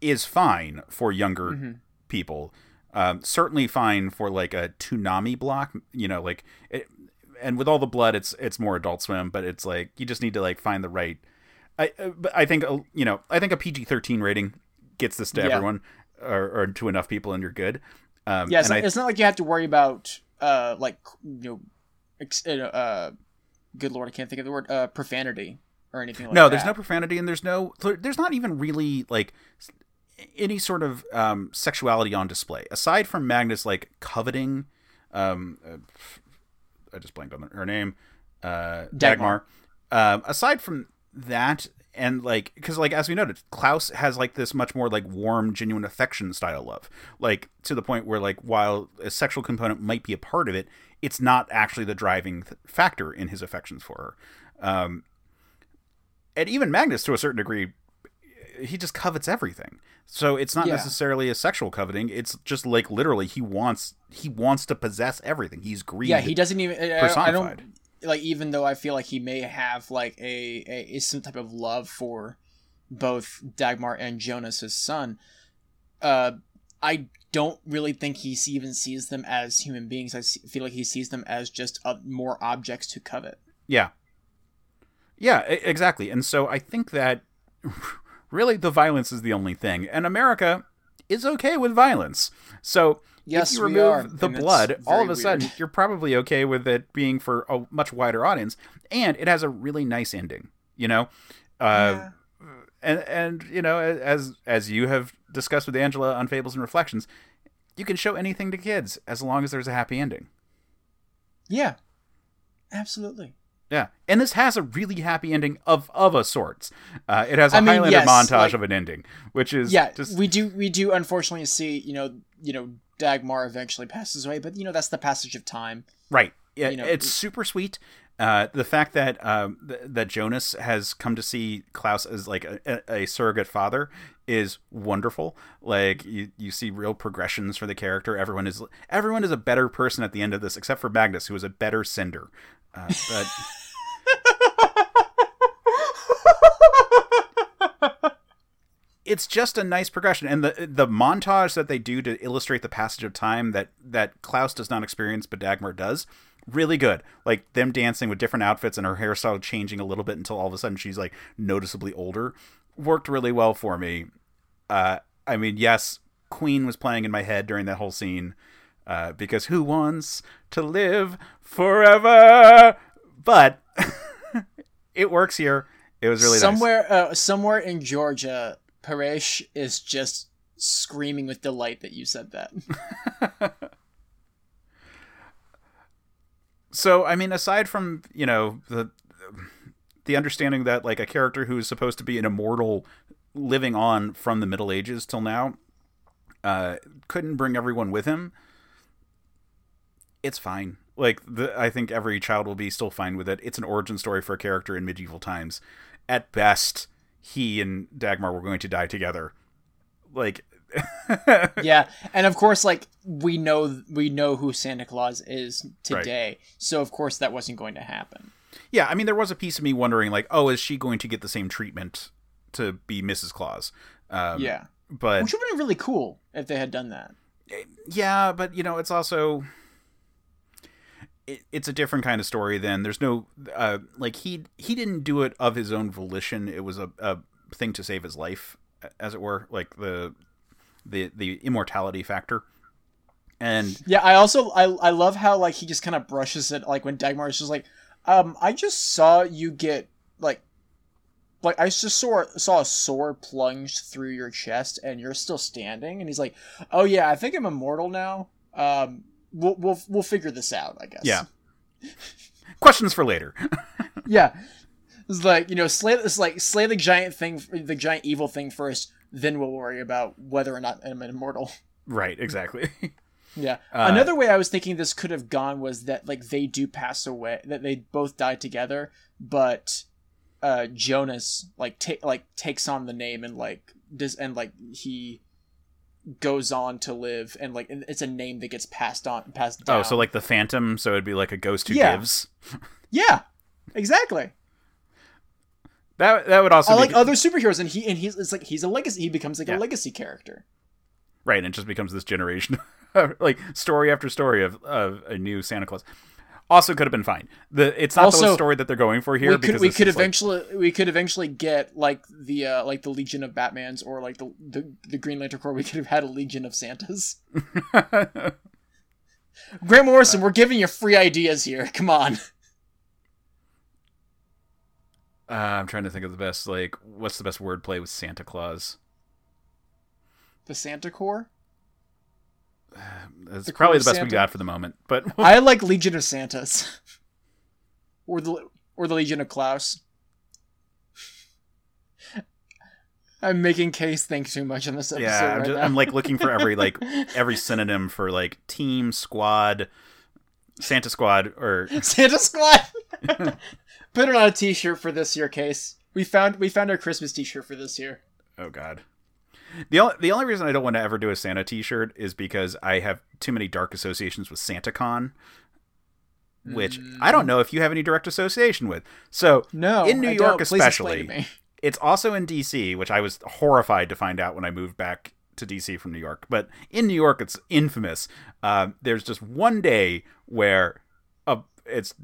is fine for younger mm-hmm. people. Um, certainly fine for like a Toonami block, you know, like it, and with all the blood, it's it's more Adult Swim, but it's like you just need to like find the right. I uh, I think uh, you know I think a PG thirteen rating gets this to yeah. everyone or, or, to enough people, and you're good. Um, yeah, it's not, I, it's not, like you have to worry about uh like you know, ex, uh, uh, good lord, I can't think of the word uh profanity or anything like no, that. there's no profanity, and there's no there's not even really like any sort of um, sexuality on display aside from Magnus like coveting um, I just blanked on her name. Uh, Dagmar. Dagmar. Um, aside from that, and like because like as we noted klaus has like this much more like warm genuine affection style love like to the point where like while a sexual component might be a part of it it's not actually the driving th- factor in his affections for her um and even magnus to a certain degree he just covets everything so it's not Yeah. necessarily a sexual coveting it's just like literally he wants he wants to possess everything he's greedy Yeah, he doesn't even. I- I, I personified. don't like. Even though I feel like he may have like a, a, a some type of love for both Dagmar and Jonas, his son. Uh, I don't really think he even sees them as human beings. I feel like he sees them as just uh, more objects to covet. Yeah. Yeah, exactly. And so I think that really the violence is the only thing. And America is okay with violence. So Yes, if you remove the blood, all of a sudden you're probably okay with it being for a much wider audience. And it has a really nice ending, you know? Uh, and and you know as as you have discussed with Angela on Fables and Reflections, you can show anything to kids as long as there's a happy ending. Yeah, absolutely. Yeah, and this has a really happy ending of of a sorts. Uh, it has a I mean, Highlander yes, montage like- of an ending, which is yeah just we do we do unfortunately see you know you know dagmar eventually passes away but you know that's the passage of time right. Yeah, you know, it's it- super sweet. Uh, the fact that um, th- that Jonas has come to see Klaus as like a, a, a surrogate father is wonderful. Like you, you see real progressions for the character. Everyone is everyone is a better person at the end of this, except for Magnus, who is a better sender. Uh, but it's just a nice progression. And the the montage that they do to illustrate the passage of time that that Klaus does not experience but Dagmar does really good. Like them dancing with different outfits and her hairstyle changing a little bit until all of a sudden she's like noticeably older worked really well for me. Uh i mean yes queen was playing in my head during that whole scene uh because who wants to live forever? But it works here. It was really nice. somewhere uh, somewhere in georgia paresh is just screaming with delight that you said that. So i mean aside from you know the the understanding that like a character who is supposed to be an immortal living on from the middle ages till now uh couldn't bring everyone with him it's fine. Like the, i think every child will be still fine with it. It's an origin story for a character in medieval times. At best he and dagmar were going to die together. Like yeah and of course like we know we know who santa claus is today so of course that wasn't going to happen. Yeah, I mean, there was a piece of me wondering, like, oh, is she going to get the same treatment to be Mrs. Claus? Um, yeah. but which would have been really cool if they had done that. Yeah, but you know, it's also it, it's a different kind of story. Then there's no uh, like he he didn't do it of his own volition. It was a, a thing to save his life, as it were, like the the the immortality factor. And Yeah, I also I I love how like he just kind of brushes it like when Dagmar is just like, um, I just saw you get like, like I just saw saw a sword plunged through your chest and you're still standing, and he's like, oh yeah, I think I'm immortal now. Um, we'll we'll we'll figure this out, I guess. yeah, questions for later. yeah. It's like you know, slay it's like slay the giant thing, the giant evil thing first, then we'll worry about whether or not I'm an immortal. right, exactly. Yeah. Uh, Another way I was thinking this could have gone was that like they do pass away, that they both die together, but uh Jonas like take like takes on the name and like does and like he goes on to live and like it's a name that gets passed on passed down. oh, so like the Phantom, so it'd be like a ghost who Yeah. gives. yeah, exactly. That that would also I be like other superheroes, and he and he's it's like he's a legacy. He becomes like Yeah. a legacy character. Right, and it just becomes this generation, like story after story of, of a new Santa Claus. Also, could have been fine. The it's not the Also, story that they're going for here we could we could is, like- eventually we could eventually get like the uh, like the Legion of Batman's or like the the, the Green Lantern Corps. We could have had a Legion of Santas. Grant Morrison, we're giving you free ideas here. Come on. uh, I'm trying to think of the best. Like, what's the best wordplay with Santa Claus? The Santa Corps. That's The probably the best we Santa? got for the moment. But I like Legion of Santas. or the or the Legion of Klaus. I'm making Case think too much on this episode. Yeah, I'm, right just. I'm like looking for every like every synonym for like team, squad, Santa Squad, or Santa Squad. Put it on a T-shirt for this year, Case. We found we found our Christmas T-shirt for this year. oh god. The only the only reason I don't want to ever do a Santa T-shirt is because I have too many dark associations with SantaCon, which I don't know if you have any direct association with. So No, in New I York. Especially, it's also in DC, which I was horrified to find out when I moved back to DC from New York. But in New York, it's infamous. Um, there's just one day where uh, it's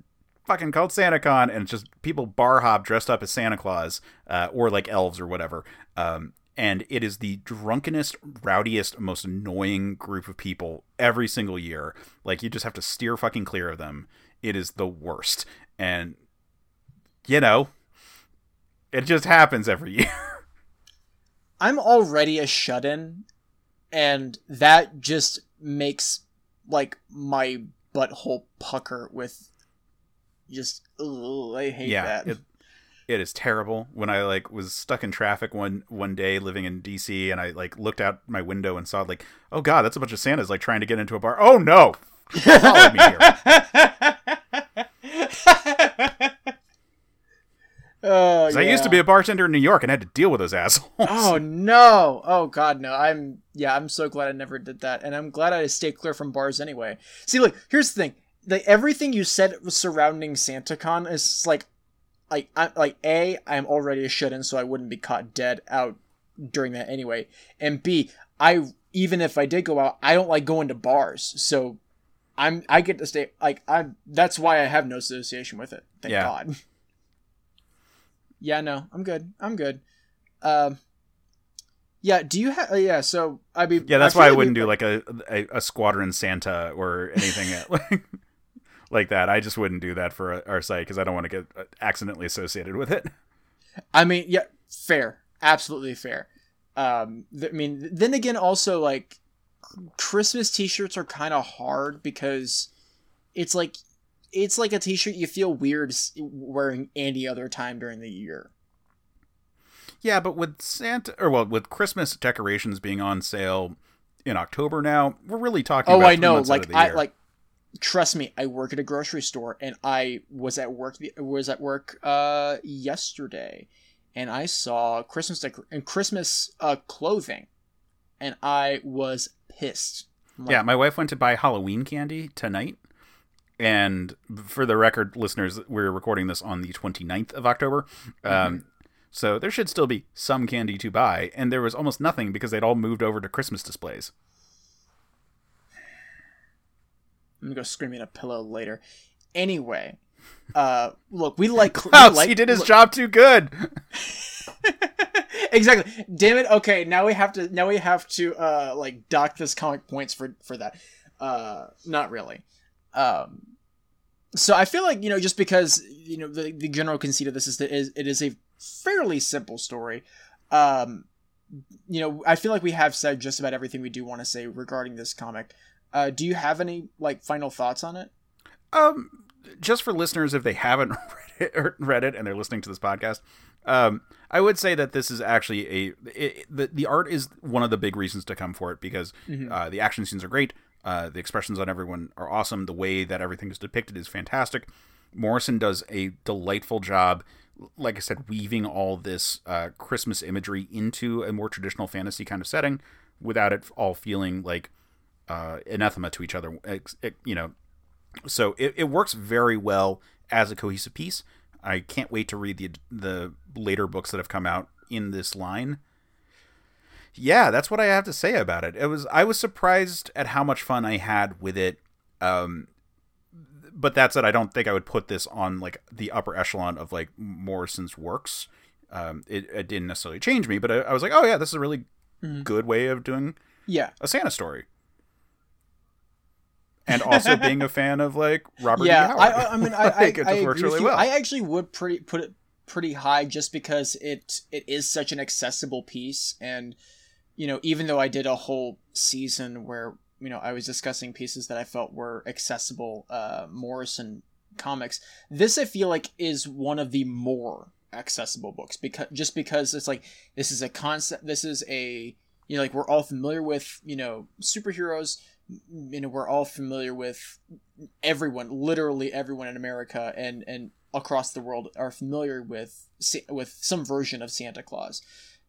fucking called SantaCon, and it's just people bar hop dressed up as Santa Claus uh, or like elves or whatever. Um, and it is the drunkenest, rowdiest, most annoying group of people every single year. Like you just have to steer fucking clear of them. It is the worst, and you know, it just happens every year. I'm already a shut-in, and that just makes like my butthole pucker with just. Ugh, I hate yeah, that. it, it is terrible. When I like was stuck in traffic one one day living in DC, and I like looked out my window and saw like, oh god, that's a bunch of Santas like trying to get into a bar. Oh no, follow me here. oh, 'Cause I used to be a bartender in New York and had to deal with those assholes. Oh no! Oh god, no! I'm yeah. I'm so glad I never did that, and I'm glad I stayed clear from bars anyway. See, look, here's the thing: like everything you said surrounding SantaCon is like, like, I, like a, I'm already a shut in, so I wouldn't be caught dead out during that anyway, and b, I even if I did go out, I don't like going to bars, so I'm I get to stay like I'm. That's why I have no association with it. Thank Yeah. God. Yeah, no, I'm good. I'm good. Um, yeah. Do you have? Uh, yeah. So I be. yeah, that's feel why I wouldn't do like a, a a squadron Santa or anything like that. I just wouldn't do that for our site because I don't want to get uh, accidentally associated with it. I mean, yeah, fair, absolutely fair. Um, th- I mean, then again, also like Christmas T-shirts are kind of hard because it's like it's like a T-shirt you feel weird wearing any other time during the year. Yeah, but with Santa or well, with Christmas decorations being on sale in October now, we're really talking. Oh, I know. Like I year. like. Trust me, I work at a grocery store, and I was at work. Was at work uh yesterday, and I saw Christmas decor- and Christmas uh clothing, and I was pissed. Like, yeah, my wife went to buy Halloween candy tonight. And for the record, listeners, we're recording this on the 29th of October. Mm-hmm. Um, so there should still be some candy to buy. And there was almost nothing because they'd all moved over to Christmas displays. I'm gonna go scream in a pillow later. Anyway, uh, look, we like. we like he did his look- job too good. exactly. Damn it. Okay, now we have to. Now we have to. Uh, like dock this comic points for for that. Uh, not really. Um, so I feel like you know just because you know the the general conceit of this is that it is a fairly simple story. Um, you know, I feel like we have said just about everything we do want to say regarding this comic. Uh, do you have any like final thoughts on it? Um, just for listeners, if they haven't read it, or read it and they're listening to this podcast, um, I would say that this is actually a it, the the art is one of the big reasons to come for it because Mhm. uh, the action scenes are great, uh, the expressions on everyone are awesome, the way that everything is depicted is fantastic. Morrison does a delightful job, like I said, weaving all this uh, Christmas imagery into a more traditional fantasy kind of setting, without it all feeling like uh, anathema to each other. Ex- ex- you know, so it, it works very well as a cohesive piece. I can't wait to read the the later books that have come out in this line. Yeah, that's what I have to say about it. It was I was surprised at how much fun I had with it. Um, but that said, I don't think I would put this on like the upper echelon of like Morrison's works. Um, it, it didn't necessarily change me, but I, I was like, oh yeah, this is a really Mhm. good way of doing Yeah. a Santa story. And also being a fan of like Robert yeah, E. Howard. I, I- I mean, I, I, it I just agree works really well. I actually would pretty put it pretty high just because it it is such an accessible piece, and you know, even though I did a whole season where you know I was discussing pieces that I felt were accessible uh, Morrison comics, this I feel like is one of the more accessible books because just because it's like this is a concept this is a you know like we're all familiar with you know superheroes you know we're all familiar with everyone literally everyone in america and and across the world are familiar with with some version of santa claus.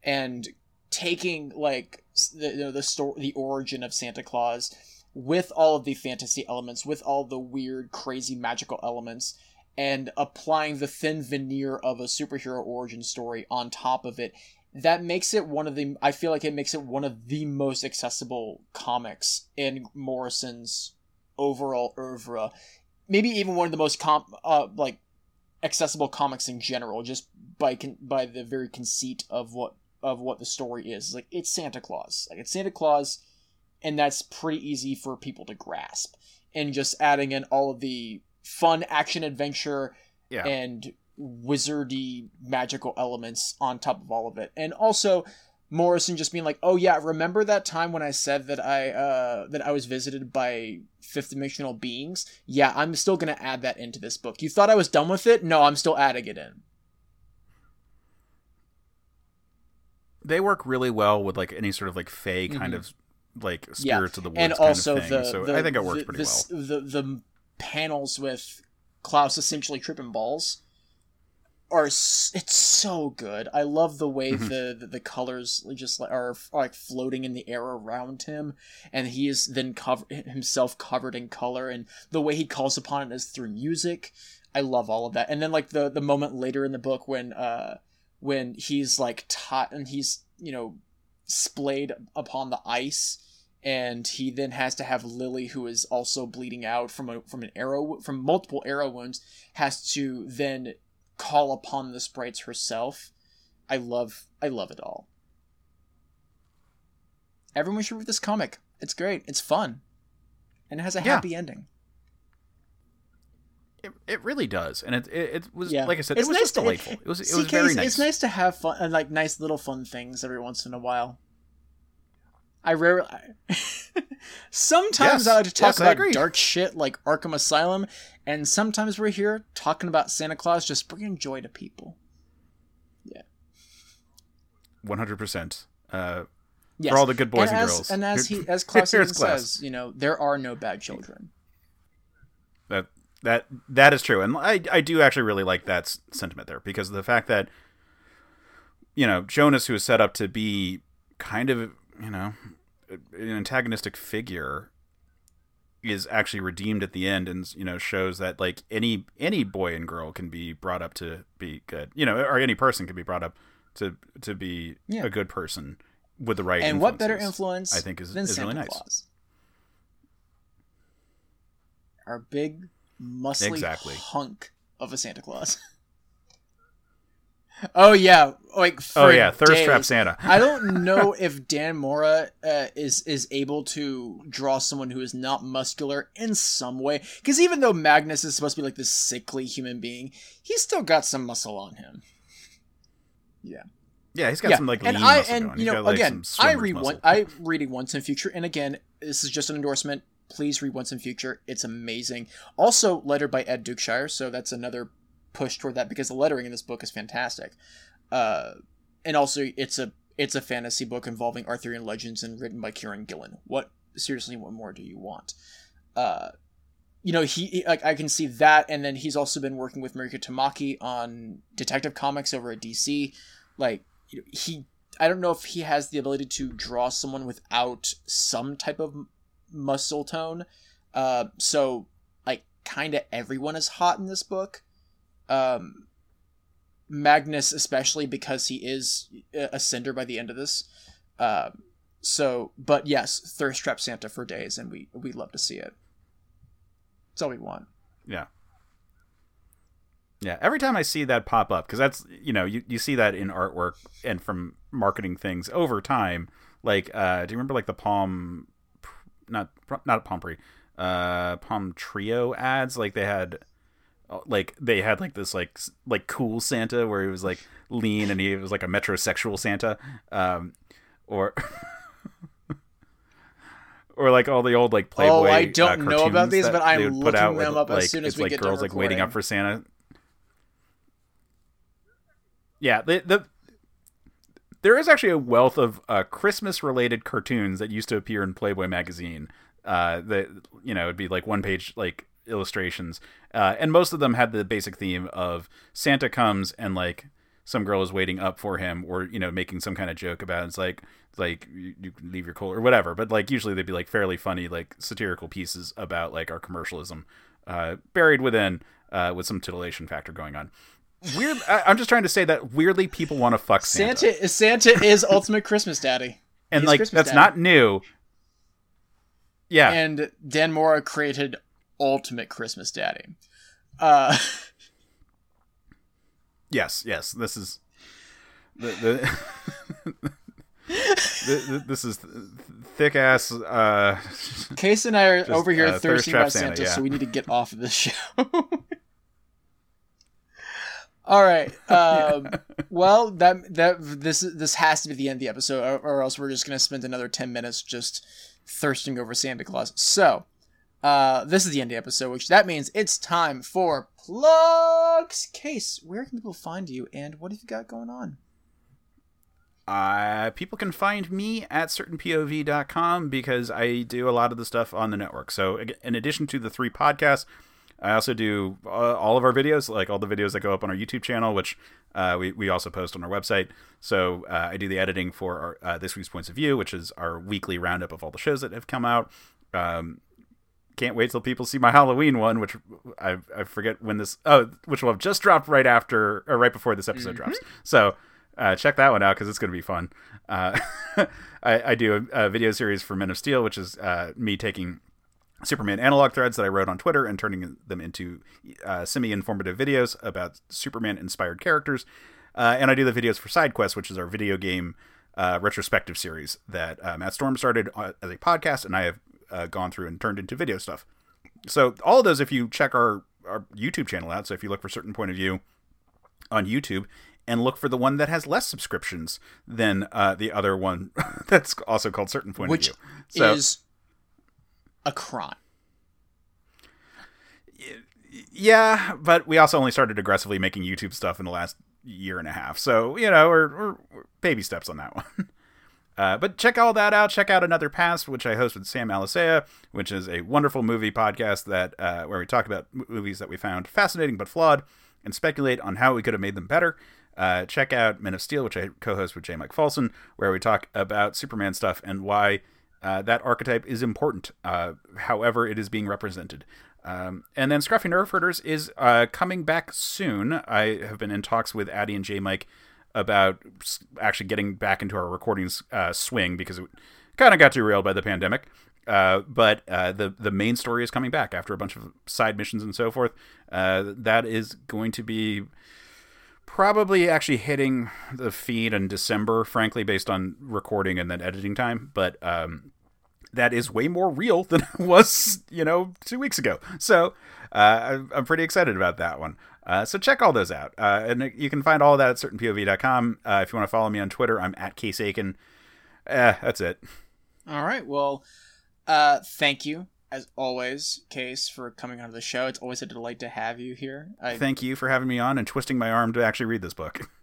And taking like the you know, the story the origin of santa claus with all of the fantasy elements with all the weird crazy magical elements and applying the thin veneer of a superhero origin story on top of it that makes it one of the i feel like it makes it one of the most accessible comics in morrison's overall oeuvre. Maybe even one of the most comp uh, like accessible comics in general just by con- by the very conceit of what of what the story is. Like it's santa claus. Like it's santa claus and that's pretty easy for people to grasp. And just adding in all of the fun action adventure Yeah. and wizardy magical elements on top of all of it. And also Morrison just being like, "Oh yeah, remember that time when I said that I uh that I was visited by fifth dimensional beings? Yeah, I'm still going to add that into this book. You thought I was done with it? No, I'm still adding it in." they work really well with like any sort of like fey kind Mhm. of like Yeah, spirits of the woods and kind also of thing. the, so the I think it works the, pretty the, well. The the panels with Klaus essentially tripping balls are it's so good. I love the way Mhm. the, the the colors just like are like floating in the air around him, and he is then cover himself covered in color, and the way he calls upon it is through music. I love all of that, and then like the the moment later in the book when uh when he's like taught and he's you know splayed upon the ice and he then has to have Lily, who is also bleeding out from a from an arrow from multiple arrow wounds, has to then call upon the sprites herself. I love I love it all. Everyone should read this comic. It's great. It's fun, and it has a Yeah. happy ending. It, it really does, and it it, it was Yeah. like I said, It's it was nice just to- delightful. It, was it See, was very nice. It's nice to have fun and like nice little fun things every once in a while. I rarely. sometimes Yes. I like to talk Yes, about dark shit like Arkham Asylum, and sometimes we're here talking about Santa Claus just bringing joy to people. Yeah. One hundred percent. Uh, Yes. For all the good boys and and, as, girls. And as he, as Klaus even Klaus. says, you know, there are no bad children. That that that is true, and I I do actually really like that sentiment there because of the fact that you know Jonas, who is set up to be kind of you know an antagonistic figure, is actually redeemed at the end, and you know shows that like any any boy and girl can be brought up to be good, you know, or any person can be brought up to to be Yeah. a good person with the right. and what better influence I think is than is Santa really nice. Claus? Our big, muscly Exactly. hunk of a Santa Claus. oh yeah, like Oh yeah, thirst trap. Santa. I don't know if Dan Mora uh, is is able to draw someone who is not muscular in some way. Because even though Magnus is supposed to be like this sickly human being, he's still got some muscle on him. Yeah, Yeah, he's got yeah, some like and lean I muscle and going. you He's know got, like, again, I read one. I reading Once and Future, and again, this is just an endorsement. Please read Once and Future. It's amazing. Also lettered by Ed Dukeshire, so that's another push toward that because the lettering in this book is fantastic. Uh, and also it's a it's a fantasy book involving Arthurian legends and written by Kieran Gillen. What seriously, what more do you want? Uh, you know, he, like I can see that, and then he's also been working with Mariko Tamaki on Detective Comics over at DC. Like you know, he, I don't know if he has the ability to draw someone without some type of muscle tone. Uh, so like kind of everyone is hot in this book. Um, Magnus especially because he is a cinder by the end of this. Um, so, but yes, thirst trap Santa for days, and we we love to see it. That's all we want. Yeah. Yeah, every time I see that pop up, because that's you know you, you see that in artwork and from marketing things over time. Like, uh, do you remember like the Palm, not not Pompery, uh, Palm Treo ads? Like they had, like they had like this like like cool Santa where he was like lean and he was like a metrosexual Santa, um, or. Or like all the old like Playboy. Oh, I don't uh, know about these, but I'm they would put looking out them with, up as soon as we like get girls like waiting up for Santa. Yeah, the the there is actually a wealth of uh, Christmas related cartoons that used to appear in Playboy magazine. Uh, that you know, it'd be like one page like illustrations, uh, and most of them had the basic theme of Santa comes and like some girl is waiting up for him, or you know, making some kind of joke about it. it's like like you, you can leave your coat or whatever. But like usually they'd be like fairly funny, like satirical pieces about like our commercialism, uh, buried within uh, with some titillation factor going on weird. I, am just trying to say that weirdly people want to fuck Santa. Santa, Santa is ultimate Christmas daddy, and He's like Christmas that's daddy. not new. Yeah, and Dan Mora created ultimate Christmas daddy. Uh, yes, yes, this is the the. this is thick ass. Uh, Case and I are just, over here uh, thirsty about Santa, Santa yeah. so we need to get off of this show. All right. Um, well, that that this this has to be the end of the episode, or, or else we're just gonna spend another ten minutes just thirsting over Santa Claus. So, uh, this is the end of the episode, which that means it's time for plugs. Case, where can people find you, and what have you got going on? Uh, people can find me at certainpov.com because I do a lot of the stuff on the network. So, in addition to the three podcasts, I also do uh, all of our videos, like all the videos that go up on our YouTube channel, which uh, we, we also post on our website. So uh, I do the editing for our, uh, this week's Points of View, which is our weekly roundup of all the shows that have come out. Um, can't wait till people see my Halloween one, which I, I forget when this oh, which will have just dropped right after or right before this episode mm-hmm. drops. So uh, check that one out because it's going to be fun. Uh, I, I, do a, a, video series for Men of Steel, which is me taking Superman analog threads that I wrote on Twitter and turning them into uh, semi informative videos about Superman inspired characters. Uh, and I do the videos for Side SideQuest, which is our video game uh, retrospective series that uh, Matt Storm started uh, as a podcast, and I have uh, gone through and turned into video stuff. So, all of those, if you check our, our YouTube channel out, so if you look for certain point of view on YouTube, and look for the one that has less subscriptions than the other one that's also called certain point which of view. So, is a crime. Yeah, but we also only started aggressively making YouTube stuff in the last year and a half. So, you know, we're baby steps on that one. Uh, but check all that out. Check out Another Past, which I host with Sam Alisea, which is a wonderful movie podcast that uh, where we talk about movies that we found fascinating but flawed and speculate on how we could have made them better. Uh, check out Men of Steel, which I co-host with J. Mike Folson, where we talk about Superman stuff and why uh, that archetype is important, uh, however it is being represented. Um, and then Scruffy Nerfherders is coming back soon. I have been in talks with Addy and J Mike about actually getting back into our recordings uh, swing because it kind of got derailed by the pandemic. Uh, but uh, the the main story is coming back after a bunch of side missions and so forth. that is going to be probably actually hitting the feed in December, frankly, based on recording and then editing time. But um, that is way more real than it was, you know, two weeks ago. So uh, I'm pretty excited about that one. Uh, so check all those out. Uh, and you can find all of that at certainpov.com. Uh, if you want to follow me on Twitter, I'm at Case Aiken. Eh, that's it. All right. Well, uh, thank you as always, Case, for coming onto the show. It's always a delight to have you here. I... Thank you for having me on and twisting my arm to actually read this book.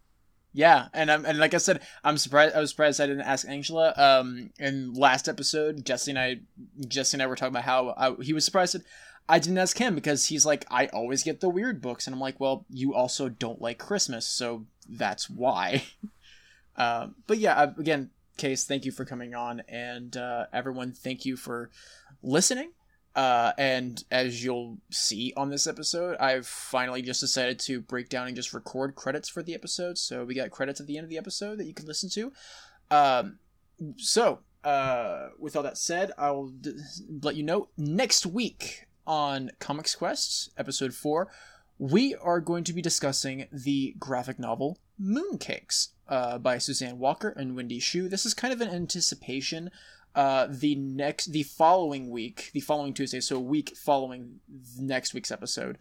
Yeah, and I'm and like I said, I'm surprised. I was surprised I didn't ask Angela. Um, in last episode, Jesse and I, Jesse and I were talking about how I, he was surprised that I didn't ask him because he's like, I always get the weird books, and I'm like, well, you also don't like Christmas, so that's why. um, but yeah, again, Case, thank you for coming on, and uh, everyone, thank you for listening. Uh, and as you'll see on this episode, I've finally just decided to break down and just record credits for the episode. So we got credits at the end of the episode that you can listen to. Um, so, uh, with all that said, I'll d- let you know next week on Comics Quests, episode 4, we are going to be discussing the graphic novel Mooncakes uh, by Suzanne Walker and Wendy Xu. This is kind of an anticipation uh, the next the following week the following tuesday so a week following next week's episode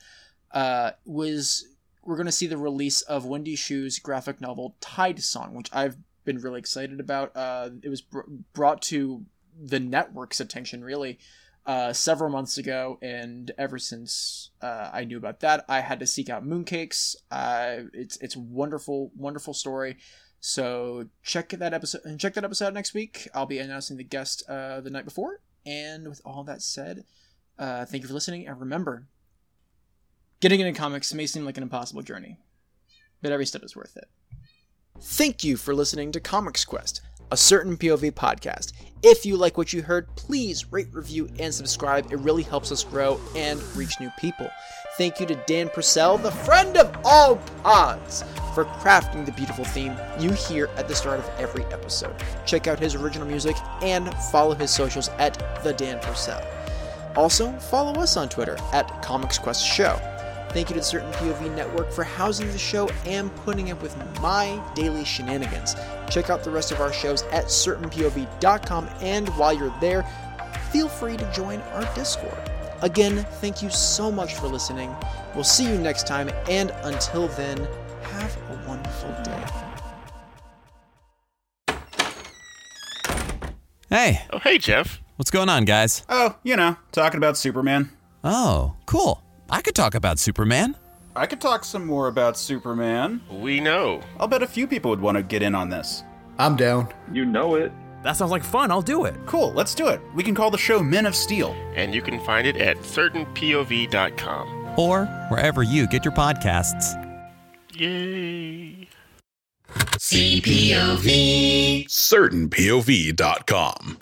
uh, was we're going to see the release of wendy xu's graphic novel Tidesong which i've been really excited about uh, it was br- brought to the network's attention really uh, several months ago, and ever since uh, I knew about that, I had to seek out Mooncakes. Uh, it's it's wonderful, wonderful story. So check that episode and check that episode next week. I'll be announcing the guest uh, the night before. And with all that said, uh, thank you for listening. And remember, getting into comics may seem like an impossible journey, but every step is worth it. Thank you for listening to Comics Quest, a certain POV podcast. If you like what you heard, please rate, review, and subscribe. It really helps us grow and reach new people. Thank you to Dan Purcell, the friend of all pods, for crafting the beautiful theme you hear at the start of every episode. Check out his original music and follow his socials at the Dan Purcell. Also, follow us on Twitter at Comics Quest Show. Thank you to the Certain POV Network for housing the show and putting up with my daily shenanigans. Check out the rest of our shows at certainpov.com, and while you're there, feel free to join our Discord. Again, thank you so much for listening. We'll see you next time, and until then, have a wonderful day. Hey, Oh, hey, Jeff. what's going on, guys? Oh, you know, talking about Superman. Oh, cool. I could talk about Superman. I could talk some more about Superman. We know. I'll bet a few people would want to get in on this. I'm down. You know it. That sounds like fun. I'll do it. Cool, let's do it. We can call the show Men of Steel. And you can find it at certainpov.com. Or wherever you get your podcasts. Yay. CPOV. CertainPOV.com.